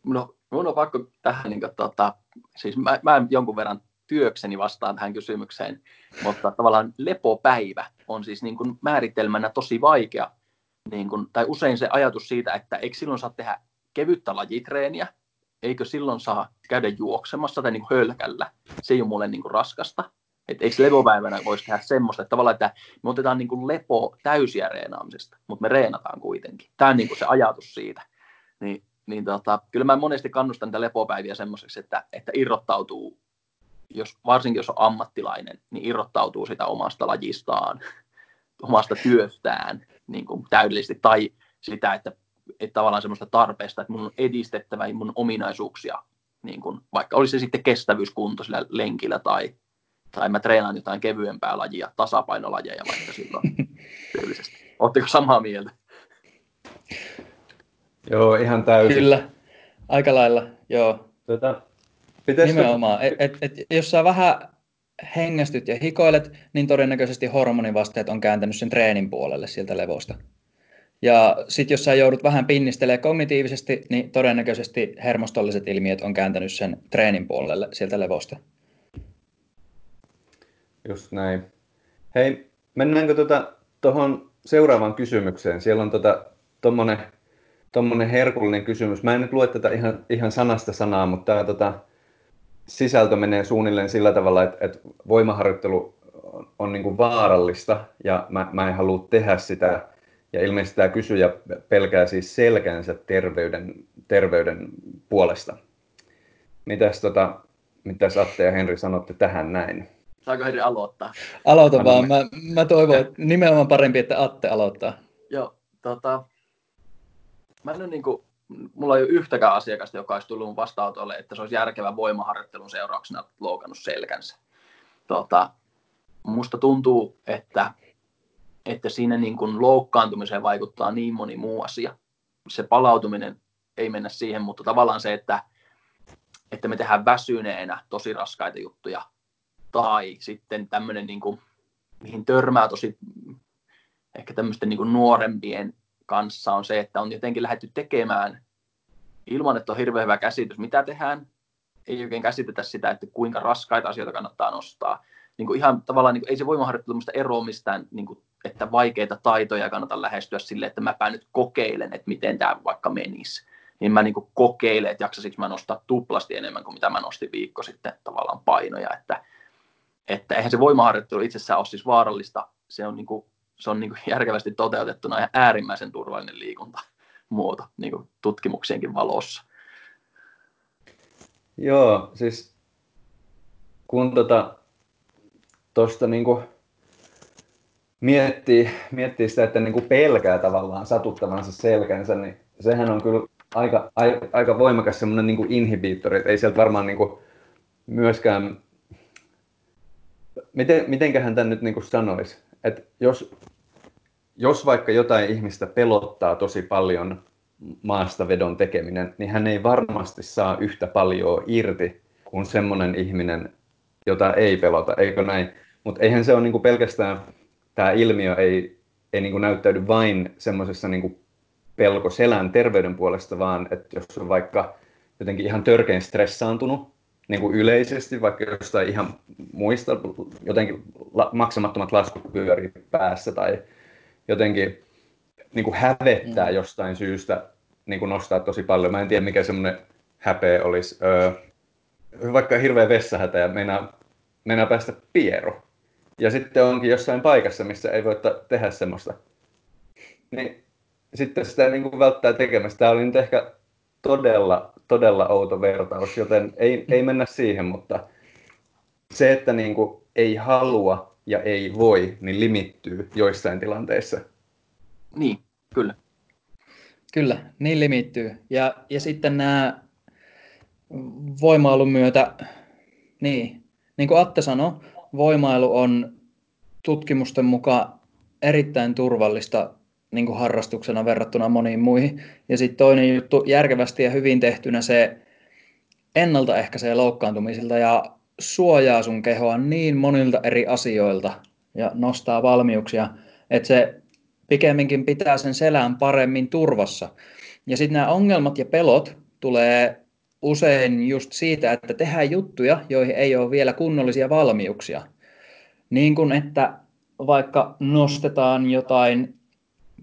No, mun on pakko tähän, niin kuin, tota, siis mä, mä jonkun verran työkseni vastaan tähän kysymykseen, mutta tavallaan lepopäivä on siis niin kuin määritelmänä tosi vaikea, niin kuin, tai usein se ajatus siitä, että eikö silloin saa tehdä kevyttä lajitreeniä, eikö silloin saa käydä juoksemassa tai niin kuin hölkällä, se ei ole mulle niin kuin raskasta. Että eikö lepopäivänä voisi tehdä semmoista, että tavallaan, että me otetaan niin kuin lepo täysiä reenaamisesta, mutta me reenataan kuitenkin. Tämä on niin kuin se ajatus siitä. Niin, niin tota, kyllä mä monesti kannustan niitä lepopäiviä semmoiseksi, että, että irrottautuu, jos, varsinkin jos on ammattilainen, niin irrottautuu sitä omasta lajistaan, omasta työstään niin kuin täydellisesti, tai sitä, että, että tavallaan semmoista tarpeesta, että mun on edistettävä mun ominaisuuksia, niin kuin, vaikka olisi se sitten kestävyyskunto sillä lenkillä tai tai mä treenaan jotain kevyempää lajia, tasapainolajeja vaikka silloin tyylisesti. Oletteko samaa mieltä? Joo, ihan täysin. Kyllä, aika lailla, joo. Tota, pitäisikö... Nimenomaan, et, et, et, jos sä vähän hengästyt ja hikoilet, niin todennäköisesti hormonivasteet on kääntänyt sen treenin puolelle sieltä levosta. Ja sitten jos sä joudut vähän pinnistelemään kognitiivisesti, niin todennäköisesti hermostolliset ilmiöt on kääntänyt sen treenin puolelle sieltä levosta. Just näin. Hei, mennäänkö tuota, tuohon seuraavaan kysymykseen? Siellä on tuota, tommonen, tommonen herkullinen kysymys. Mä en nyt lue tätä ihan, ihan sanasta sanaa, mutta tämä tota, sisältö menee suunnilleen sillä tavalla, että, että voimaharjoittelu on, on niin kuin vaarallista ja mä, mä en halua tehdä sitä. Ja ilmeisesti tämä kysyjä pelkää siis selkänsä terveyden, terveyden puolesta. Mitäs, tota, mitäs Atte ja Henri sanotte tähän näin? Saako Henri aloittaa? Aloita vaan. Mä, mä toivon, että nimenomaan parempi, että Atte aloittaa. Joo, tota, mä en niin kuin, mulla ei ole yhtäkään asiakasta, joka olisi tullut vastaanotolle, että se olisi järkevä voimaharjoittelun seurauksena loukannut selkänsä. Tota, musta tuntuu, että, että siinä niin kuin loukkaantumiseen vaikuttaa niin moni muu asia. Se palautuminen ei mennä siihen, mutta tavallaan se, että, että me tehdään väsyneenä tosi raskaita juttuja tai sitten tämmöinen, niin kuin, mihin törmää tosi ehkä tämmöisten niin kuin nuorempien kanssa on se, että on jotenkin lähdetty tekemään ilman, että on hirveän hyvä käsitys, mitä tehdään. Ei oikein käsitetä sitä, että kuinka raskaita asioita kannattaa nostaa. Niin kuin ihan tavallaan niin kuin, ei se voimaharjoittelu eroa mistään, niin kuin, että vaikeita taitoja kannata lähestyä sille, että mäpä nyt kokeilen, että miten tämä vaikka menisi. Niin mä niin kuin kokeilen, että jaksasinko mä nostaa tuplasti enemmän kuin mitä mä nostin viikko sitten tavallaan painoja. Että että eihän se voimaharjoittelu itsessään ole siis vaarallista, se on, niin kuin, se on niin kuin järkevästi toteutettuna ja äärimmäisen turvallinen liikuntamuoto niin kuin tutkimuksienkin valossa. Joo, siis kun tuosta niin kuin miettii, miettii sitä, että niin kuin pelkää tavallaan satuttavansa selkänsä, niin sehän on kyllä aika, aika, aika voimakas semmoinen niin inhibiittori, että ei sieltä varmaan niin kuin myöskään miten, mitenköhän tämän nyt niin kuin sanoisi, että jos, jos vaikka jotain ihmistä pelottaa tosi paljon maastavedon tekeminen, niin hän ei varmasti saa yhtä paljon irti kuin semmoinen ihminen, jota ei pelota, eikö näin? Mutta eihän se ole niin kuin pelkästään, tämä ilmiö ei, ei niin kuin näyttäydy vain semmoisessa niin pelko selän terveyden puolesta, vaan että jos on vaikka jotenkin ihan törkein stressaantunut, niin kuin yleisesti, vaikka jostain ihan muista, jotenkin la, maksamattomat laskut pyörii päässä tai jotenkin niin kuin hävettää mm. jostain syystä niin kuin nostaa tosi paljon. Mä en tiedä, mikä semmoinen häpeä olisi. Öö, vaikka hirveä vessahätä ja meinaa, meinaa päästä piero. Ja sitten onkin jossain paikassa, missä ei voi tehdä semmoista. Niin sitten sitä niin kuin välttää tekemästä. Tämä oli nyt ehkä todella, todella outo vertaus, joten ei, ei mennä siihen, mutta se, että niin kuin ei halua ja ei voi, niin limittyy joissain tilanteissa. Niin, kyllä. Kyllä, niin limittyy. Ja, ja sitten nämä voimailun myötä, niin, niin kuin Atte sanoi, voimailu on tutkimusten mukaan erittäin turvallista niin kuin harrastuksena verrattuna moniin muihin. Ja sitten toinen juttu, järkevästi ja hyvin tehtynä se ennaltaehkäisee loukkaantumisilta ja suojaa sun kehoa niin monilta eri asioilta ja nostaa valmiuksia, että se pikemminkin pitää sen selän paremmin turvassa. Ja sitten nämä ongelmat ja pelot tulee usein just siitä, että tehdään juttuja, joihin ei ole vielä kunnollisia valmiuksia. Niin kuin että vaikka nostetaan jotain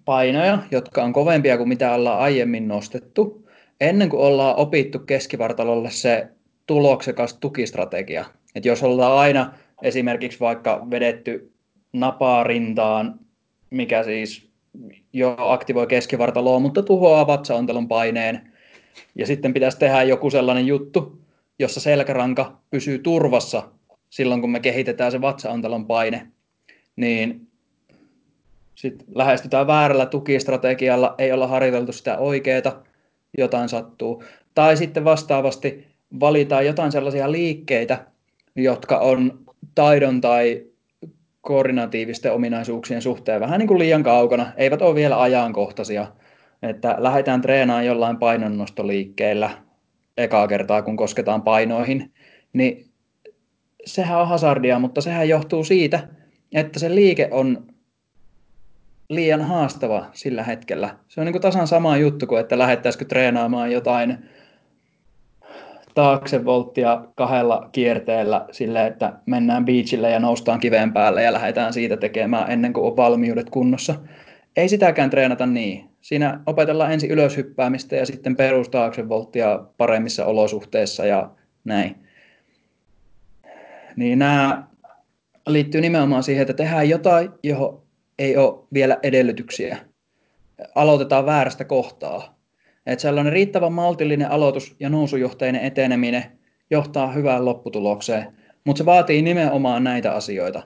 painoja, jotka on kovempia kuin mitä ollaan aiemmin nostettu, ennen kuin ollaan opittu keskivartalolle se tuloksekas tukistrategia. Et jos ollaan aina esimerkiksi vaikka vedetty napaa rintaan, mikä siis jo aktivoi keskivartaloa, mutta tuhoaa vatsaontelon paineen, ja sitten pitäisi tehdä joku sellainen juttu, jossa selkäranka pysyy turvassa silloin, kun me kehitetään se vatsaontelon paine, niin sitten lähestytään väärällä tukistrategialla, ei olla harjoiteltu sitä oikeeta, jotain sattuu. Tai sitten vastaavasti valitaan jotain sellaisia liikkeitä, jotka on taidon tai koordinatiivisten ominaisuuksien suhteen vähän niin kuin liian kaukana, eivät ole vielä ajankohtaisia. Että lähdetään treenaamaan jollain painonnostoliikkeellä ekaa kertaa, kun kosketaan painoihin, niin sehän on hazardia, mutta sehän johtuu siitä, että se liike on liian haastava sillä hetkellä. Se on niin kuin tasan sama juttu kuin, että lähettäisikö treenaamaan jotain taaksevolttia kahdella kierteellä sille, että mennään beachille ja noustaan kiveen päälle ja lähdetään siitä tekemään ennen kuin on valmiudet kunnossa. Ei sitäkään treenata niin. Siinä opetellaan ensin ylöshyppäämistä ja sitten perustaaksevolttia paremmissa olosuhteissa ja näin. Niin nämä liittyy nimenomaan siihen, että tehdään jotain, johon ei ole vielä edellytyksiä. Aloitetaan väärästä kohtaa. Että sellainen riittävän maltillinen aloitus ja nousujohteinen eteneminen johtaa hyvään lopputulokseen, mutta se vaatii nimenomaan näitä asioita.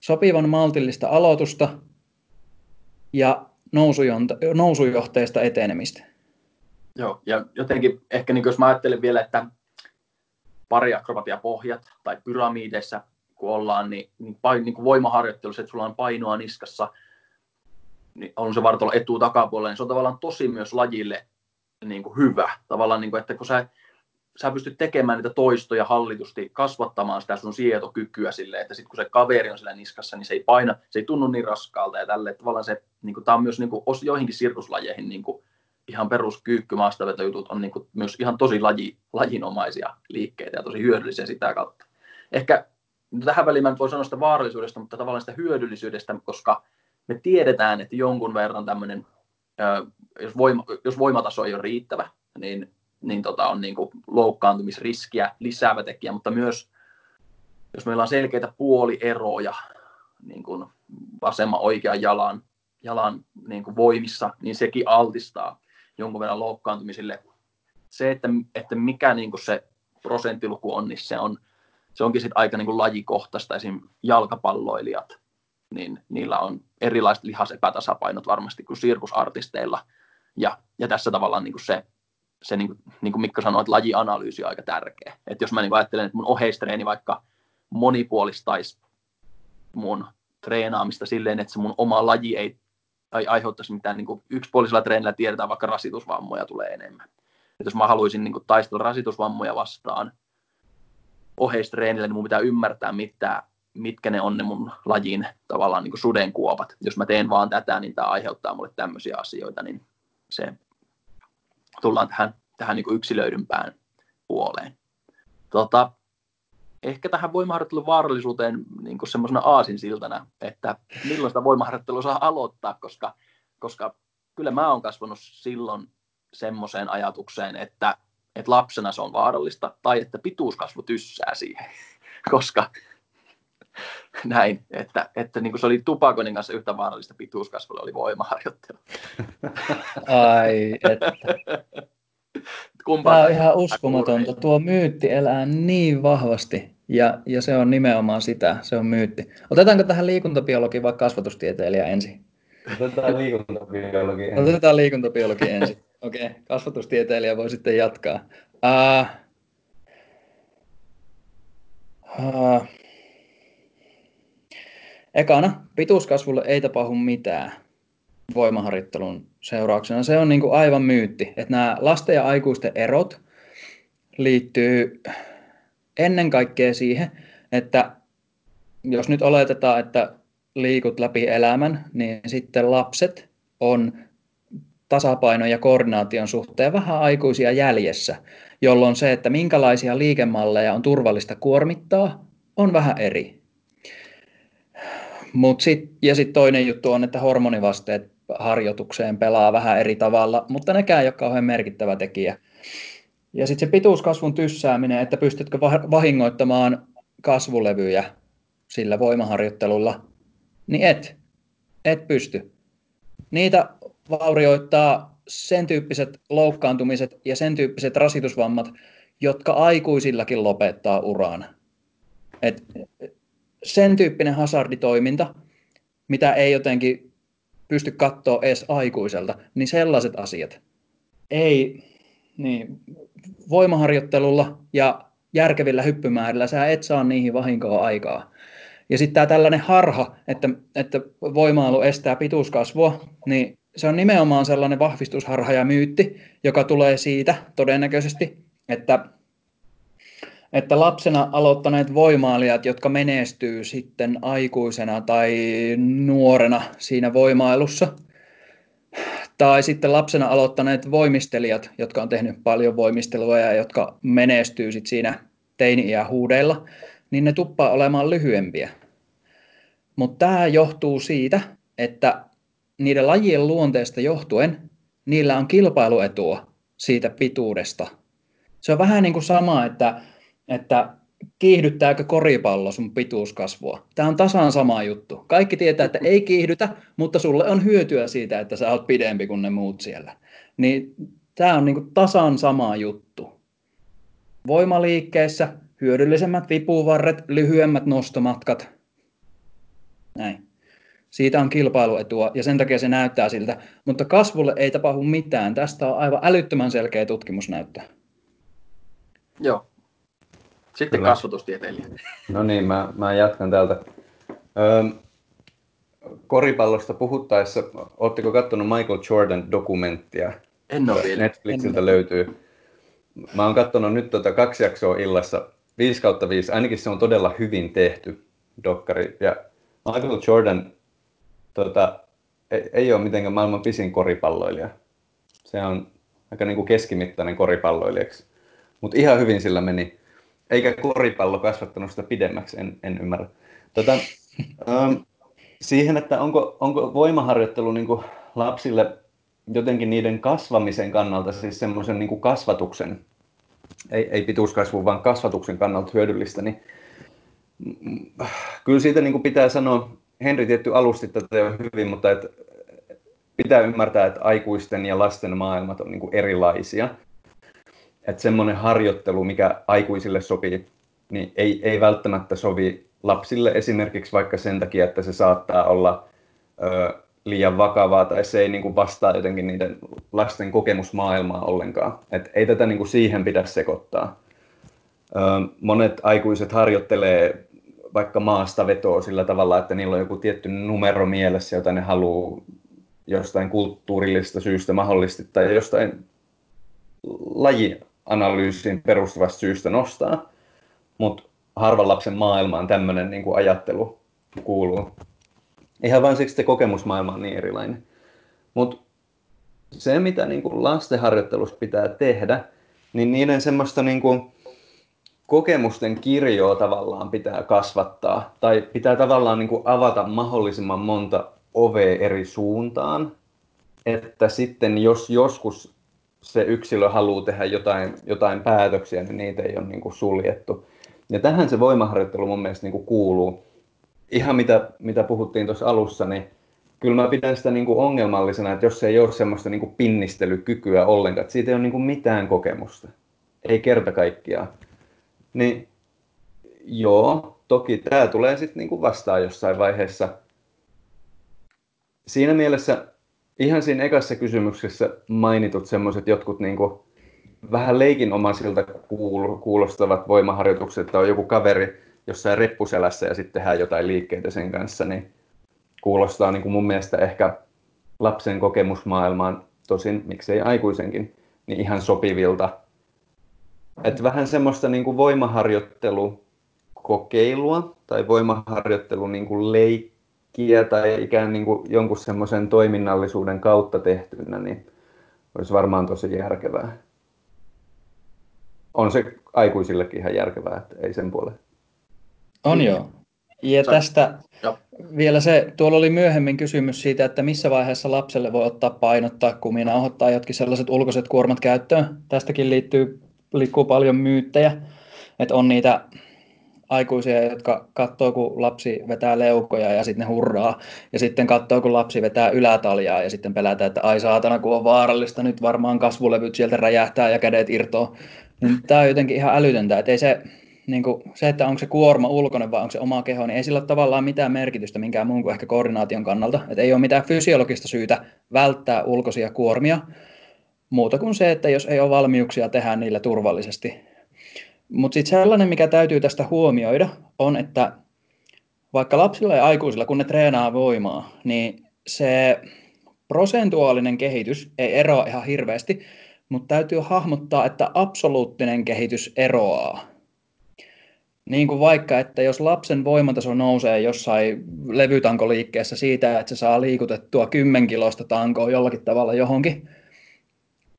Sopivan maltillista aloitusta ja nousujohteista etenemistä. Joo, ja jotenkin ehkä niin jos mä ajattelen vielä, että pari pohjat tai pyramideissa kun ollaan, niin, niin, niin voimaharjoittelussa, että sulla on painoa niskassa, niin on se vartalo etu takapuolella, niin se on tavallaan tosi myös lajille niin kuin hyvä. Tavallaan, niin kuin, että kun sä, sä pystyt tekemään niitä toistoja hallitusti, kasvattamaan sitä sun sietokykyä sille, että sitten kun se kaveri on siellä niskassa, niin se ei paina, se ei tunnu niin raskaalta ja tälle. Tavallaan se, niin kuin, on myös niin kuin, joihinkin sirkuslajeihin niin kuin, ihan perus kyykkymaastopetojutut on niin kuin, myös ihan tosi laji, lajinomaisia liikkeitä ja tosi hyödyllisiä sitä kautta. Ehkä tähän väliin mä voi sanoa sitä vaarallisuudesta, mutta tavallaan sitä hyödyllisyydestä, koska me tiedetään, että jonkun verran tämmöinen, jos, voima, jos voimataso ei ole riittävä, niin, niin tota on niin kuin loukkaantumisriskiä lisäävä tekijä, mutta myös jos meillä on selkeitä puolieroja niin kuin vasemman oikean jalan, jalan niin kuin voimissa, niin sekin altistaa jonkun verran loukkaantumisille. Se, että, että mikä niin kuin se prosenttiluku on, niin se on se onkin sitten aika niin kuin lajikohtaista, esim. jalkapalloilijat, niin niillä on erilaiset lihasepätasapainot varmasti kuin sirkusartisteilla. Ja, ja tässä tavallaan niin kuin se, se niin kuin, niin kuin Mikko sanoi, että lajianalyysi on aika tärkeä. Että jos mä niin ajattelen, että mun oheistreeni vaikka monipuolistaisi mun treenaamista silleen, että se mun oma laji ei, ei aiheuttaisi mitään, niin kuin yksipuolisella treenillä tiedetään vaikka rasitusvammoja tulee enemmän. Et jos mä haluaisin niin kuin taistella rasitusvammoja vastaan, oheistreenillä, niin mun pitää ymmärtää, mitä, mitkä ne on ne mun lajin tavallaan niin sudenkuopat. Jos mä teen vaan tätä, niin tämä aiheuttaa mulle tämmöisiä asioita, niin se tullaan tähän, tähän niin yksilöidympään puoleen. Tota, ehkä tähän voimaharjoittelun vaarallisuuteen niin semmoisena aasinsiltana, että milloin sitä voimaharjoittelua saa aloittaa, koska, koska kyllä mä oon kasvanut silloin semmoiseen ajatukseen, että, että lapsena se on vaarallista tai että pituuskasvu tyssää siihen, koska näin, että, että niin kuin se oli tupakoinnin kanssa yhtä vaarallista pituuskasvulla oli voimaharjoittelu. Ai, että. Tämä on ihan uskomatonta. Tuo myytti elää niin vahvasti ja, ja se on nimenomaan sitä, se on myytti. Otetaanko tähän liikuntabiologi vai kasvatustieteilijä ensin? Otetaan liikuntabiologi ensin. Otetaan liikuntabiologi ensin. Okei, okay. kasvatustieteilijä voi sitten jatkaa. Uh, uh, ekana, pituuskasvulle ei tapahdu mitään voimaharjoittelun seurauksena. Se on niin kuin aivan myytti, että nämä lasten ja aikuisten erot liittyy ennen kaikkea siihen, että jos nyt oletetaan, että liikut läpi elämän, niin sitten lapset on tasapainon ja koordinaation suhteen vähän aikuisia jäljessä, jolloin se, että minkälaisia liikemalleja on turvallista kuormittaa, on vähän eri. Mut sit, ja sitten toinen juttu on, että hormonivasteet harjoitukseen pelaa vähän eri tavalla, mutta nekään ei ole kauhean merkittävä tekijä. Ja sitten se pituuskasvun tyssääminen, että pystytkö vahingoittamaan kasvulevyjä sillä voimaharjoittelulla, niin et. Et pysty. Niitä vaurioittaa sen tyyppiset loukkaantumiset ja sen tyyppiset rasitusvammat, jotka aikuisillakin lopettaa uraan. Et sen tyyppinen hazarditoiminta, mitä ei jotenkin pysty katsoa edes aikuiselta, niin sellaiset asiat ei, niin voimaharjoittelulla ja järkevillä hyppymäärillä sä et saa niihin vahinkoa aikaa. Ja sitten tämä tällainen harha, että, että voimailu estää pituuskasvua, niin se on nimenomaan sellainen vahvistusharha ja myytti, joka tulee siitä todennäköisesti, että, että lapsena aloittaneet voimailijat, jotka menestyy sitten aikuisena tai nuorena siinä voimailussa, tai sitten lapsena aloittaneet voimistelijat, jotka on tehnyt paljon voimistelua ja jotka menestyy sitten siinä teini-iän huudeilla, niin ne tuppaa olemaan lyhyempiä. Mutta tämä johtuu siitä, että niiden lajien luonteesta johtuen niillä on kilpailuetua siitä pituudesta. Se on vähän niin kuin sama, että, että kiihdyttääkö koripallo sun pituuskasvua. Tämä on tasan sama juttu. Kaikki tietää, että ei kiihdytä, mutta sulle on hyötyä siitä, että sä oot pidempi kuin ne muut siellä. Niin tämä on niin kuin tasan sama juttu. Voimaliikkeessä hyödyllisemmät vipuvarret, lyhyemmät nostomatkat. Näin. Siitä on kilpailuetua ja sen takia se näyttää siltä, mutta kasvulle ei tapahdu mitään. Tästä on aivan älyttömän selkeä tutkimusnäyttö. Joo, sitten Kyllä. kasvatustieteilijä. No niin, mä, mä jatkan täältä. Öö, koripallosta puhuttaessa, oletteko katsonut Michael Jordan-dokumenttia? En ole vielä. Netflixiltä en löytyy. Mä oon katsonut nyt tota kaksi jaksoa illassa, 5 kautta 5, ainakin se on todella hyvin tehty dokkari. Ja Michael Jordan tota, ei, ei ole mitenkään maailman pisin koripalloilija. Se on aika niin kuin keskimittainen koripalloilijaksi. Mutta ihan hyvin sillä meni eikä koripallo kasvattanut sitä pidemmäksi, en, en ymmärrä. Tota, ähm, siihen, että onko, onko voimaharjoittelu niin kuin lapsille jotenkin niiden kasvamisen kannalta, siis semmoisen niin kasvatuksen, ei, ei pituuskasvun, vaan kasvatuksen kannalta hyödyllistä, niin kyllä siitä niin kuin pitää sanoa, Henri tietty alusti tätä jo hyvin, mutta et pitää ymmärtää, että aikuisten ja lasten maailmat on niin kuin erilaisia että semmoinen harjoittelu, mikä aikuisille sopii, niin ei, ei välttämättä sovi lapsille esimerkiksi vaikka sen takia, että se saattaa olla ö, liian vakavaa tai se ei niin kuin vastaa jotenkin niiden lasten kokemusmaailmaa ollenkaan. Et ei tätä niin kuin siihen pidä sekoittaa. Ö, monet aikuiset harjoittelee vaikka maasta vetoa sillä tavalla, että niillä on joku tietty numero mielessä, jota ne haluaa jostain kulttuurillisesta syystä mahdollisesti tai jostain laji, analyysiin perustuvasta syystä nostaa, mutta harvan lapsen maailmaan tämmöinen niin kuin ajattelu kuuluu. Ihan vain siksi, että kokemusmaailma on niin erilainen. Mutta se, mitä niin kuin lastenharjoittelussa pitää tehdä, niin niiden semmoista niin kuin kokemusten kirjoa tavallaan pitää kasvattaa. Tai pitää tavallaan niin kuin avata mahdollisimman monta ovea eri suuntaan. että sitten jos joskus se yksilö haluaa tehdä jotain, jotain päätöksiä, niin niitä ei ole niin kuin suljettu. Ja tähän se voimaharjoittelu mun mielestä niin kuin kuuluu. Ihan mitä, mitä puhuttiin tuossa alussa, niin kyllä mä pidän sitä niin kuin ongelmallisena, että jos ei ole semmoista niin kuin pinnistelykykyä ollenkaan, että siitä ei ole niin kuin mitään kokemusta. Ei kerta kaikkiaan. Niin joo, toki tämä tulee sitten niin vastaan jossain vaiheessa. Siinä mielessä ihan siinä ekassa kysymyksessä mainitut semmoiset jotkut niin kuin vähän leikinomaisilta kuulostavat voimaharjoitukset, että on joku kaveri jossain reppuselässä ja sitten tehdään jotain liikkeitä sen kanssa, niin kuulostaa niin kuin mun mielestä ehkä lapsen kokemusmaailmaan, tosin miksei aikuisenkin, niin ihan sopivilta. Että vähän semmoista niin kuin voimaharjoittelukokeilua tai voimaharjoittelu niin kuin leikkiä tai ikään niin kuin jonkun semmoisen toiminnallisuuden kautta tehtynä, niin olisi varmaan tosi järkevää. On se aikuisillekin ihan järkevää, että ei sen puolelle. On joo. Ja tästä Joo. vielä se, tuolla oli myöhemmin kysymys siitä, että missä vaiheessa lapselle voi ottaa painottaa kumina, ottaa jotkin sellaiset ulkoiset kuormat käyttöön. Tästäkin liittyy, liikkuu paljon myyttejä, että on niitä aikuisia, jotka katsoo, kun lapsi vetää leukoja ja sitten ne hurraa. Ja sitten katsoo, kun lapsi vetää ylätaljaa ja sitten pelätään, että ai saatana, kun on vaarallista, nyt varmaan kasvulevyt sieltä räjähtää ja kädet irtoo. Niin tämä on jotenkin ihan älytöntä, että ei se, niin kuin se, että onko se kuorma ulkoinen vai onko se oma keho, niin ei sillä ole tavallaan mitään merkitystä minkään muun kuin ehkä koordinaation kannalta. Että ei ole mitään fysiologista syytä välttää ulkoisia kuormia, muuta kuin se, että jos ei ole valmiuksia tehdä niillä turvallisesti. Mutta sitten sellainen, mikä täytyy tästä huomioida, on, että vaikka lapsilla ja aikuisilla, kun ne treenaa voimaa, niin se prosentuaalinen kehitys ei eroa ihan hirveästi, mutta täytyy hahmottaa, että absoluuttinen kehitys eroaa. Niin kuin vaikka, että jos lapsen voimataso nousee jossain levytankoliikkeessä siitä, että se saa liikutettua 10 kilosta tankoa jollakin tavalla johonkin,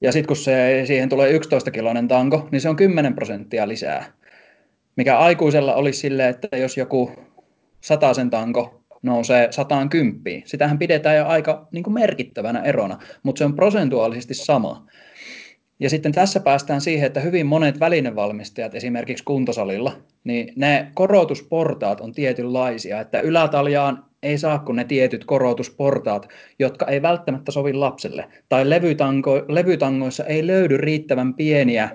ja sitten kun se, siihen tulee 11 kiloinen tanko, niin se on 10 prosenttia lisää. Mikä aikuisella olisi silleen, että jos joku sen tanko nousee 110, sitähän pidetään jo aika niin kuin merkittävänä erona, mutta se on prosentuaalisesti sama. Ja sitten tässä päästään siihen, että hyvin monet välinevalmistajat esimerkiksi kuntosalilla, niin ne korotusportaat on tietynlaisia, että ylätaljaan ei saa kuin ne tietyt korotusportaat, jotka ei välttämättä sovi lapselle. Tai levytango, levytangoissa ei löydy riittävän pieniä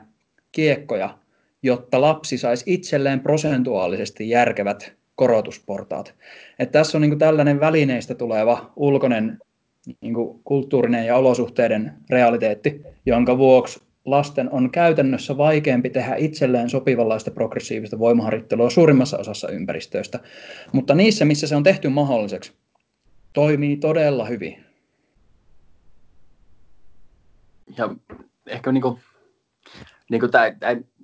kiekkoja, jotta lapsi saisi itselleen prosentuaalisesti järkevät korotusportaat. Et tässä on niin tällainen välineistä tuleva ulkoinen niin kuin kulttuurinen ja olosuhteiden realiteetti, jonka vuoksi lasten on käytännössä vaikeampi tehdä itselleen sopivanlaista progressiivista voimaharjoittelua suurimmassa osassa ympäristöistä. Mutta niissä, missä se on tehty mahdolliseksi, toimii todella hyvin. Ja ehkä niin kuin, niin kuin tämä,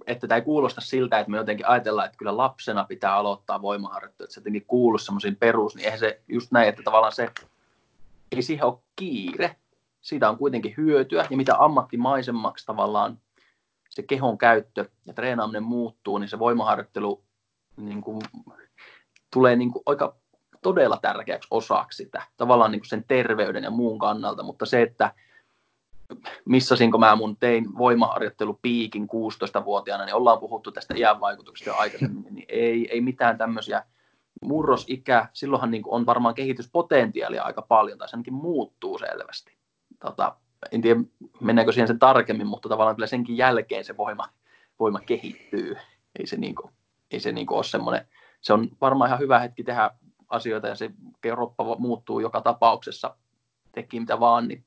että tämä ei kuulosta siltä, että me jotenkin ajatellaan, että kyllä lapsena pitää aloittaa voimaharjoittelu, että se jotenkin kuuluu semmoisiin perus, niin eihän se just näin, että tavallaan se ei siihen ole kiire. Siitä on kuitenkin hyötyä ja mitä ammattimaisemmaksi tavallaan se kehon käyttö ja treenaaminen muuttuu, niin se voimaharjoittelu niin kuin, tulee niin kuin aika todella tärkeäksi osaksi sitä, tavallaan niin kuin sen terveyden ja muun kannalta, mutta se, että missasinko mä mun tein voimaharjoittelupiikin 16-vuotiaana, niin ollaan puhuttu tästä iän vaikutuksesta aikaisemmin, niin ei, ei mitään tämmöisiä murrosikä, silloinhan niin on varmaan kehityspotentiaalia aika paljon, tai se ainakin muuttuu selvästi. Tota, en tiedä, mennäänkö siihen sen tarkemmin, mutta tavallaan kyllä senkin jälkeen se voima, voima kehittyy. Ei se, niin kuin, ei se niin kuin ole semmoinen, se on varmaan ihan hyvä hetki tehdä asioita ja se kroppa muuttuu joka tapauksessa, teki mitä vaan, niin,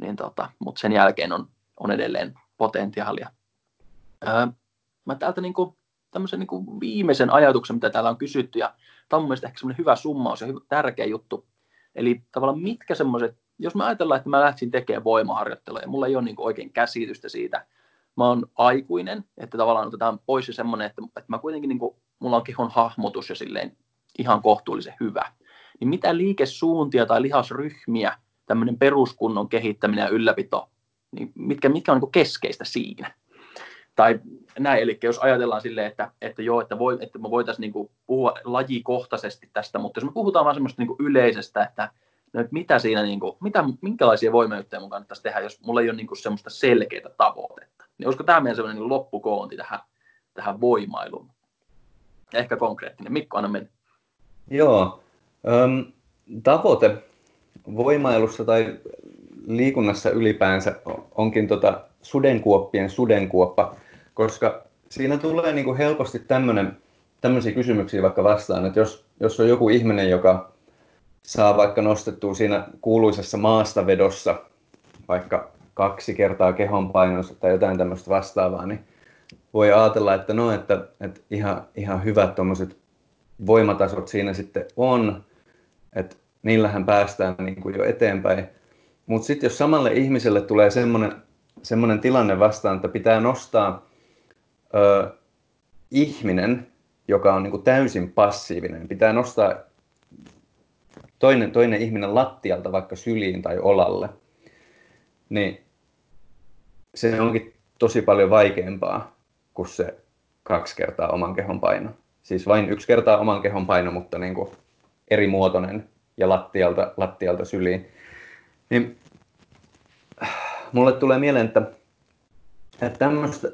niin tota, mutta sen jälkeen on, on edelleen potentiaalia. Öö, mä täältä niin kuin, tämmöisen niin kuin viimeisen ajatuksen, mitä täällä on kysytty, ja tämä on mun mielestä ehkä semmoinen hyvä summaus ja hyvä, tärkeä juttu. Eli tavallaan mitkä semmoiset, jos me ajatellaan, että mä lähtisin tekemään voimaharjoittelua, ja mulla ei ole niin kuin oikein käsitystä siitä, mä oon aikuinen, että tavallaan otetaan pois se semmoinen, että, että mä kuitenkin, niin kuin, mulla on kehon hahmotus ja silleen ihan kohtuullisen hyvä. Niin mitä liikesuuntia tai lihasryhmiä tämmöinen peruskunnon kehittäminen ja ylläpito, niin mitkä, mitkä on niin keskeistä siinä? tai näin, eli jos ajatellaan silleen, että, että joo, että, voi, että me voitaisiin niin puhua lajikohtaisesti tästä, mutta jos me puhutaan vaan semmoista niin yleisestä, että no, että mitä siinä, niin kuin, mitä, minkälaisia voimajuttuja mun kannattaisi tehdä, jos mulla ei ole niin kuin semmoista selkeää tavoitetta. Niin olisiko tämä meidän semmoinen niin loppukoonti tähän, tähän voimailuun? Ehkä konkreettinen. Mikko, anna mennä. Joo. Öm, tavoite voimailussa tai liikunnassa ylipäänsä onkin tota sudenkuoppien sudenkuoppa, koska siinä tulee niin kuin helposti tämmöisiä kysymyksiä vaikka vastaan, että jos, jos on joku ihminen, joka saa vaikka nostettua siinä kuuluisessa maastavedossa vaikka kaksi kertaa kehonpainossa tai jotain tämmöistä vastaavaa, niin voi ajatella, että no, että, että ihan, ihan hyvät tuommoiset voimatasot siinä sitten on, että niillähän päästään niin kuin jo eteenpäin. Mutta sitten jos samalle ihmiselle tulee semmoinen, semmoinen tilanne vastaan, että pitää nostaa ö, ihminen, joka on niin kuin täysin passiivinen, pitää nostaa toinen, toinen ihminen lattialta vaikka syliin tai olalle, niin se onkin tosi paljon vaikeampaa kuin se kaksi kertaa oman kehon paino. Siis vain yksi kertaa oman kehon paino, mutta niin kuin eri muotoinen ja lattialta, lattialta syliin. Niin mulle tulee mieleen, että, että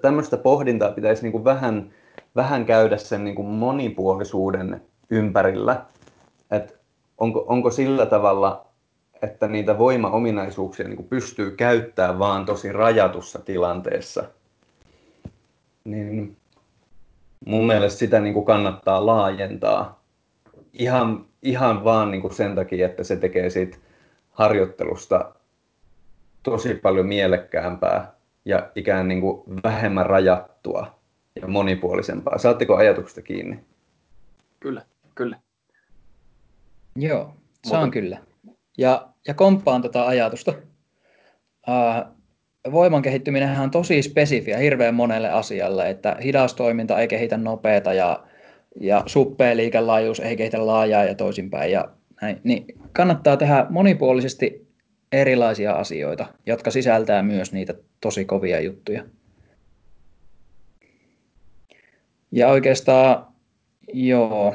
tämmöistä, pohdintaa pitäisi niin kuin vähän, vähän käydä sen niin kuin monipuolisuuden ympärillä. Että onko, onko sillä tavalla, että niitä voimaominaisuuksia niin pystyy käyttämään vaan tosi rajatussa tilanteessa. Niin mun mielestä sitä niin kuin kannattaa laajentaa ihan, ihan vaan niin kuin sen takia, että se tekee siitä harjoittelusta tosi paljon mielekkäämpää ja ikään niin kuin vähemmän rajattua ja monipuolisempaa. Saatteko ajatuksesta kiinni? Kyllä, kyllä. Joo, saan Mutta... kyllä. Ja, ja komppaan tätä ajatusta. Uh, voiman kehittyminen on tosi spesifiä hirveän monelle asialle, että hidas toiminta ei kehitä nopeata ja, ja suppea liikelaajuus ei kehitä laajaa ja toisinpäin. Ja näin. Niin kannattaa tehdä monipuolisesti erilaisia asioita, jotka sisältää myös niitä tosi kovia juttuja. Ja oikeastaan, joo.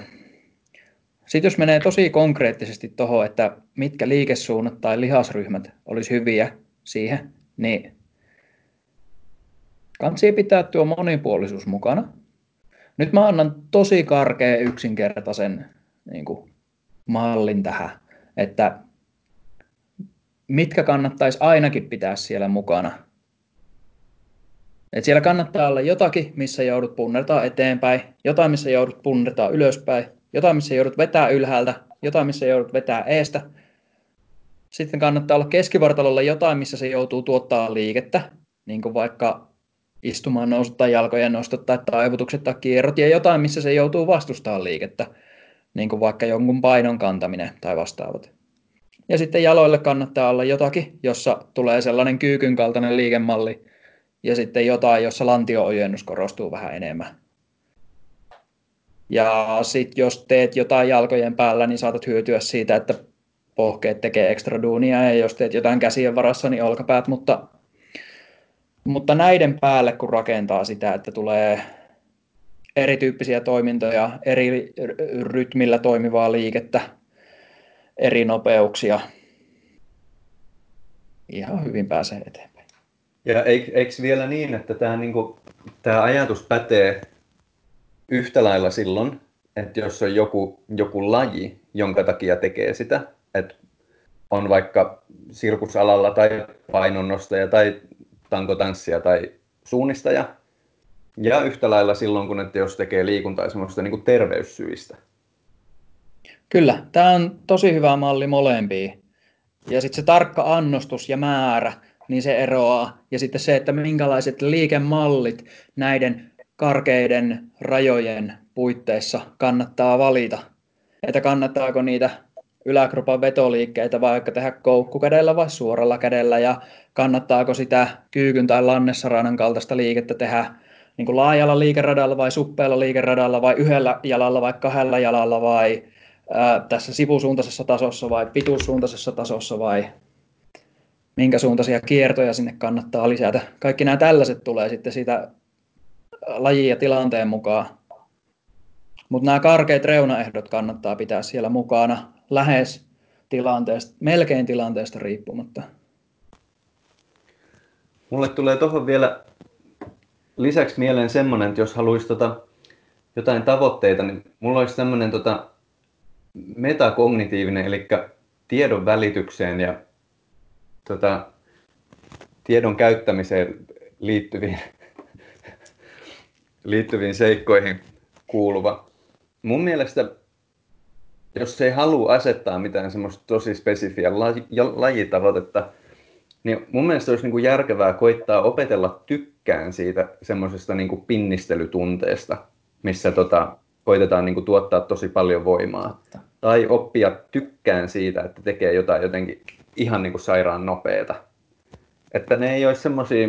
Sitten jos menee tosi konkreettisesti tuohon, että mitkä liikesuunnat tai lihasryhmät olisi hyviä siihen, niin kansi pitää tuo monipuolisuus mukana. Nyt mä annan tosi karkea yksinkertaisen niin kuin, mallin tähän, että mitkä kannattaisi ainakin pitää siellä mukana. Et siellä kannattaa olla jotakin, missä joudut punnertaa eteenpäin, jotain, missä joudut punnertaa ylöspäin, jotain, missä joudut vetää ylhäältä, jotain, missä joudut vetää eestä. Sitten kannattaa olla keskivartalolla jotain, missä se joutuu tuottaa liikettä, niin kuin vaikka istumaan nousut tai jalkojen nostot tai taivutukset tai kierrot, ja jotain, missä se joutuu vastustamaan liikettä, niin kuin vaikka jonkun painon kantaminen tai vastaavat. Ja sitten jaloille kannattaa olla jotakin, jossa tulee sellainen kyykyn kaltainen liikemalli, ja sitten jotain, jossa lantio-ojennus korostuu vähän enemmän. Ja sitten jos teet jotain jalkojen päällä, niin saatat hyötyä siitä, että pohkeet tekee ekstra duunia, ja jos teet jotain käsien varassa, niin olkapäät, mutta, mutta näiden päälle kun rakentaa sitä, että tulee erityyppisiä toimintoja, eri rytmillä toimivaa liikettä, eri nopeuksia. Ihan hyvin pääsee eteenpäin. Ja eikö vielä niin, että tämä, niin kuin, tämä ajatus pätee yhtä lailla silloin, että jos on joku, joku laji, jonka takia tekee sitä, että on vaikka sirkusalalla tai painonnostaja tai tankotanssija tai suunnistaja, ja yhtä lailla silloin, kun että jos tekee liikuntaa semmoista niin terveyssyistä. Kyllä, tämä on tosi hyvä malli molempiin. Ja sitten se tarkka annostus ja määrä, niin se eroaa. Ja sitten se, että minkälaiset liikemallit näiden karkeiden rajojen puitteissa kannattaa valita. Että kannattaako niitä yläkropan vetoliikkeitä vaikka tehdä koukkukädellä vai suoralla kädellä ja kannattaako sitä kyykyn tai lannessaranan kaltaista liikettä tehdä niin kuin laajalla liikeradalla vai suppealla liikeradalla vai yhdellä jalalla vai kahdella jalalla vai ää, tässä sivusuuntaisessa tasossa vai pituussuuntaisessa tasossa vai minkä suuntaisia kiertoja sinne kannattaa lisätä. Kaikki nämä tällaiset tulee sitten siitä lajin ja tilanteen mukaan. Mutta nämä karkeat reunaehdot kannattaa pitää siellä mukana lähes tilanteesta, melkein tilanteesta riippumatta. Mulle tulee tuohon vielä lisäksi mieleen semmoinen, että jos haluaisi tota, jotain tavoitteita, niin mulla olisi tämmöinen tota, metakognitiivinen, eli tiedon välitykseen ja tota, tiedon käyttämiseen liittyviin, liittyviin seikkoihin kuuluva. Mun mielestä, jos ei halua asettaa mitään semmoista tosi spesifiä laji, lajitavoitetta, niin mun mielestä olisi niin kuin järkevää koittaa opetella tykkään siitä semmoisesta niin kuin pinnistelytunteesta, missä tota, koitetaan niin kuin tuottaa tosi paljon voimaa. Tai oppia tykkään siitä, että tekee jotain jotenkin ihan niin kuin sairaan nopeeta. Että ne ei ole semmoisia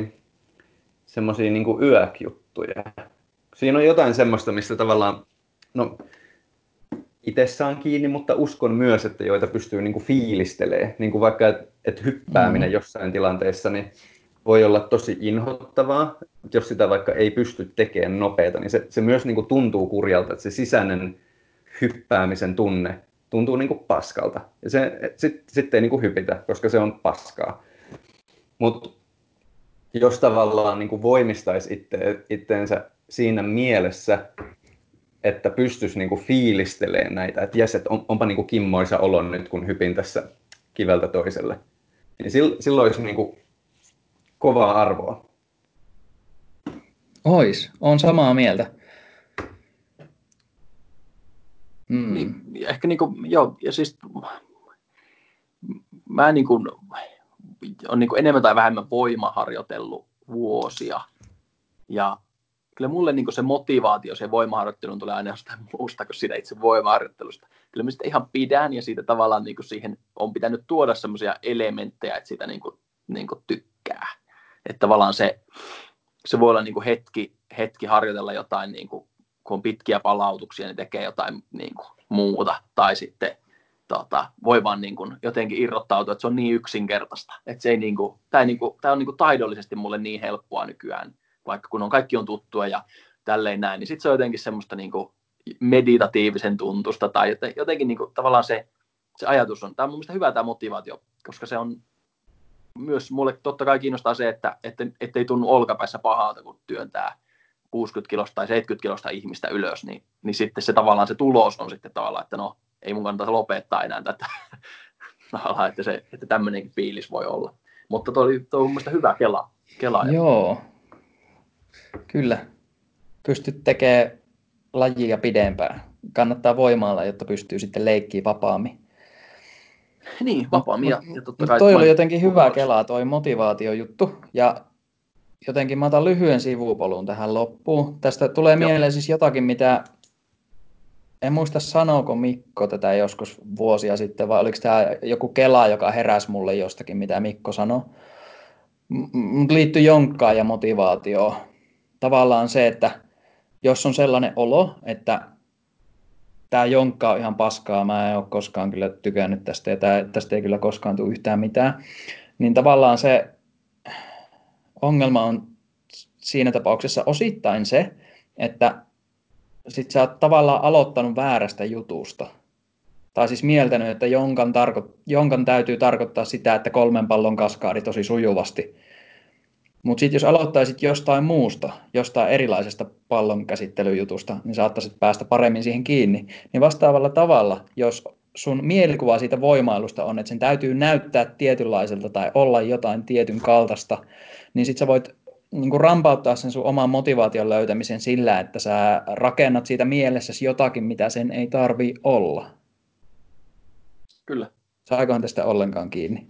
semmosia niin yökjuttuja. Siinä on jotain semmoista, mistä tavallaan, no itse saan kiinni, mutta uskon myös, että joita pystyy niin kuin fiilistelee. Niin kuin vaikka, että et hyppääminen mm. jossain tilanteessa niin voi olla tosi inhottavaa. Jos sitä vaikka ei pysty tekemään nopeita, niin se, se myös niin kuin tuntuu kurjalta, että se sisäinen hyppäämisen tunne tuntuu niin kuin paskalta. Ja se sitten sit ei niin kuin hypitä, koska se on paskaa. Mutta jos tavallaan niin kuin voimistaisi itte, itteensä siinä mielessä, että pystyisi niin kuin fiilistelemään näitä, että jes, että on, onpa niin kuin kimmoisa olo nyt, kun hypin tässä kiveltä toiselle. Niin silloin olisi niin kuin kovaa arvoa. Ois, on samaa mieltä. Mm. Niin, ehkä niin kuin, joo, ja siis mä niin kuin, on niin kuin enemmän tai vähemmän voimaharjoitellut vuosia. Ja kyllä mulle niin se motivaatio se voimaharjoitteluun tulee aina jostain muusta kuin siitä itse voimaharjoittelusta. Kyllä mä sitä ihan pidän ja siitä tavallaan niin siihen on pitänyt tuoda semmoisia elementtejä, että sitä niin kuin, niin kuin tykkää. Että tavallaan se, se voi olla niin hetki, hetki harjoitella jotain, niin kuin, kun on pitkiä palautuksia, niin tekee jotain niin muuta. Tai sitten tota, voi vaan niin kuin, jotenkin irrottautua, että se on niin yksinkertaista. Että se ei, niin kuin, tämä, ei, niin kuin, tämä on niin kuin, taidollisesti mulle niin helppoa nykyään, vaikka kun on kaikki on tuttua ja tälleen näin, niin sitten se on jotenkin semmoista niin kuin, meditatiivisen tuntusta tai jotenkin niin kuin, tavallaan se, se ajatus on, tämä on mun mielestä hyvä tämä motivaatio, koska se on myös mulle totta kai kiinnostaa se, että, että ettei tunnu olkapäissä pahalta, kun työntää 60 kilosta tai 70 kilosta ihmistä ylös, niin, niin sitten se tavallaan se tulos on sitten tavallaan, että no ei mun kannata lopettaa enää tätä, että, se, että tämmöinenkin fiilis voi olla. Mutta tuo oli, tuo oli mun hyvä kela. kela Joo, kyllä. Pystyt tekemään lajia pidempään. Kannattaa voimailla, jotta pystyy sitten leikkiä vapaammin. Niin, vapaammin. Ja, ja totta kai toi oli jotenkin hyvä kelaa, toi motivaatiojuttu. Ja jotenkin mä otan lyhyen sivupolun tähän loppuun. Tästä tulee Joo. mieleen siis jotakin, mitä en muista sanooko Mikko tätä joskus vuosia sitten, vai oliko tämä joku Kela, joka heräsi mulle jostakin, mitä Mikko sanoi. Mutta liittyy jonkkaan ja motivaatioon. Tavallaan se, että jos on sellainen olo, että tämä jonkka on ihan paskaa, mä en ole koskaan kyllä tykännyt tästä ja tästä ei kyllä koskaan tule yhtään mitään, niin tavallaan se ongelma on siinä tapauksessa osittain se, että sit sä oot tavallaan aloittanut väärästä jutusta. Tai siis mieltänyt, että jonkan, tarko- jonkan täytyy tarkoittaa sitä, että kolmen pallon kaskaadi tosi sujuvasti. Mutta sitten jos aloittaisit jostain muusta, jostain erilaisesta pallon käsittelyjutusta, niin saattaisit päästä paremmin siihen kiinni. Niin vastaavalla tavalla, jos sun mielikuva siitä voimailusta on, että sen täytyy näyttää tietynlaiselta tai olla jotain tietyn kaltaista, niin sitten sä voit niin kuin rampauttaa sen sun oman motivaation löytämisen sillä, että sä rakennat siitä mielessäsi jotakin, mitä sen ei tarvi olla. Kyllä. Saikohan tästä ollenkaan kiinni?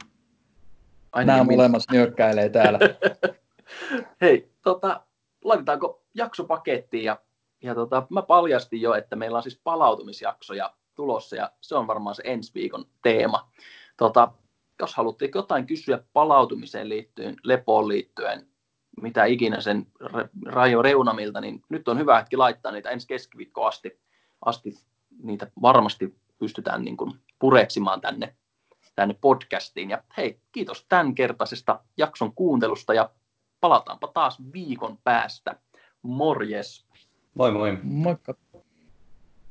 Ai Nämä molemmat nyökkäilee täällä. Hei, tota, laitetaanko jakso pakettiin ja, ja tota, mä paljastin jo, että meillä on siis palautumisjaksoja tulossa ja se on varmaan se ensi viikon teema. Tota, jos haluatte jotain kysyä palautumiseen liittyen, lepoon liittyen, mitä ikinä sen rajo reunamilta, niin nyt on hyvä hetki laittaa niitä ensi keskiviikko asti. asti niitä varmasti pystytään niin kuin pureksimaan tänne, tänne podcastiin. Ja hei, kiitos tämän kertaisesta jakson kuuntelusta ja palataanpa taas viikon päästä. Morjes! Moi moi! Moikka!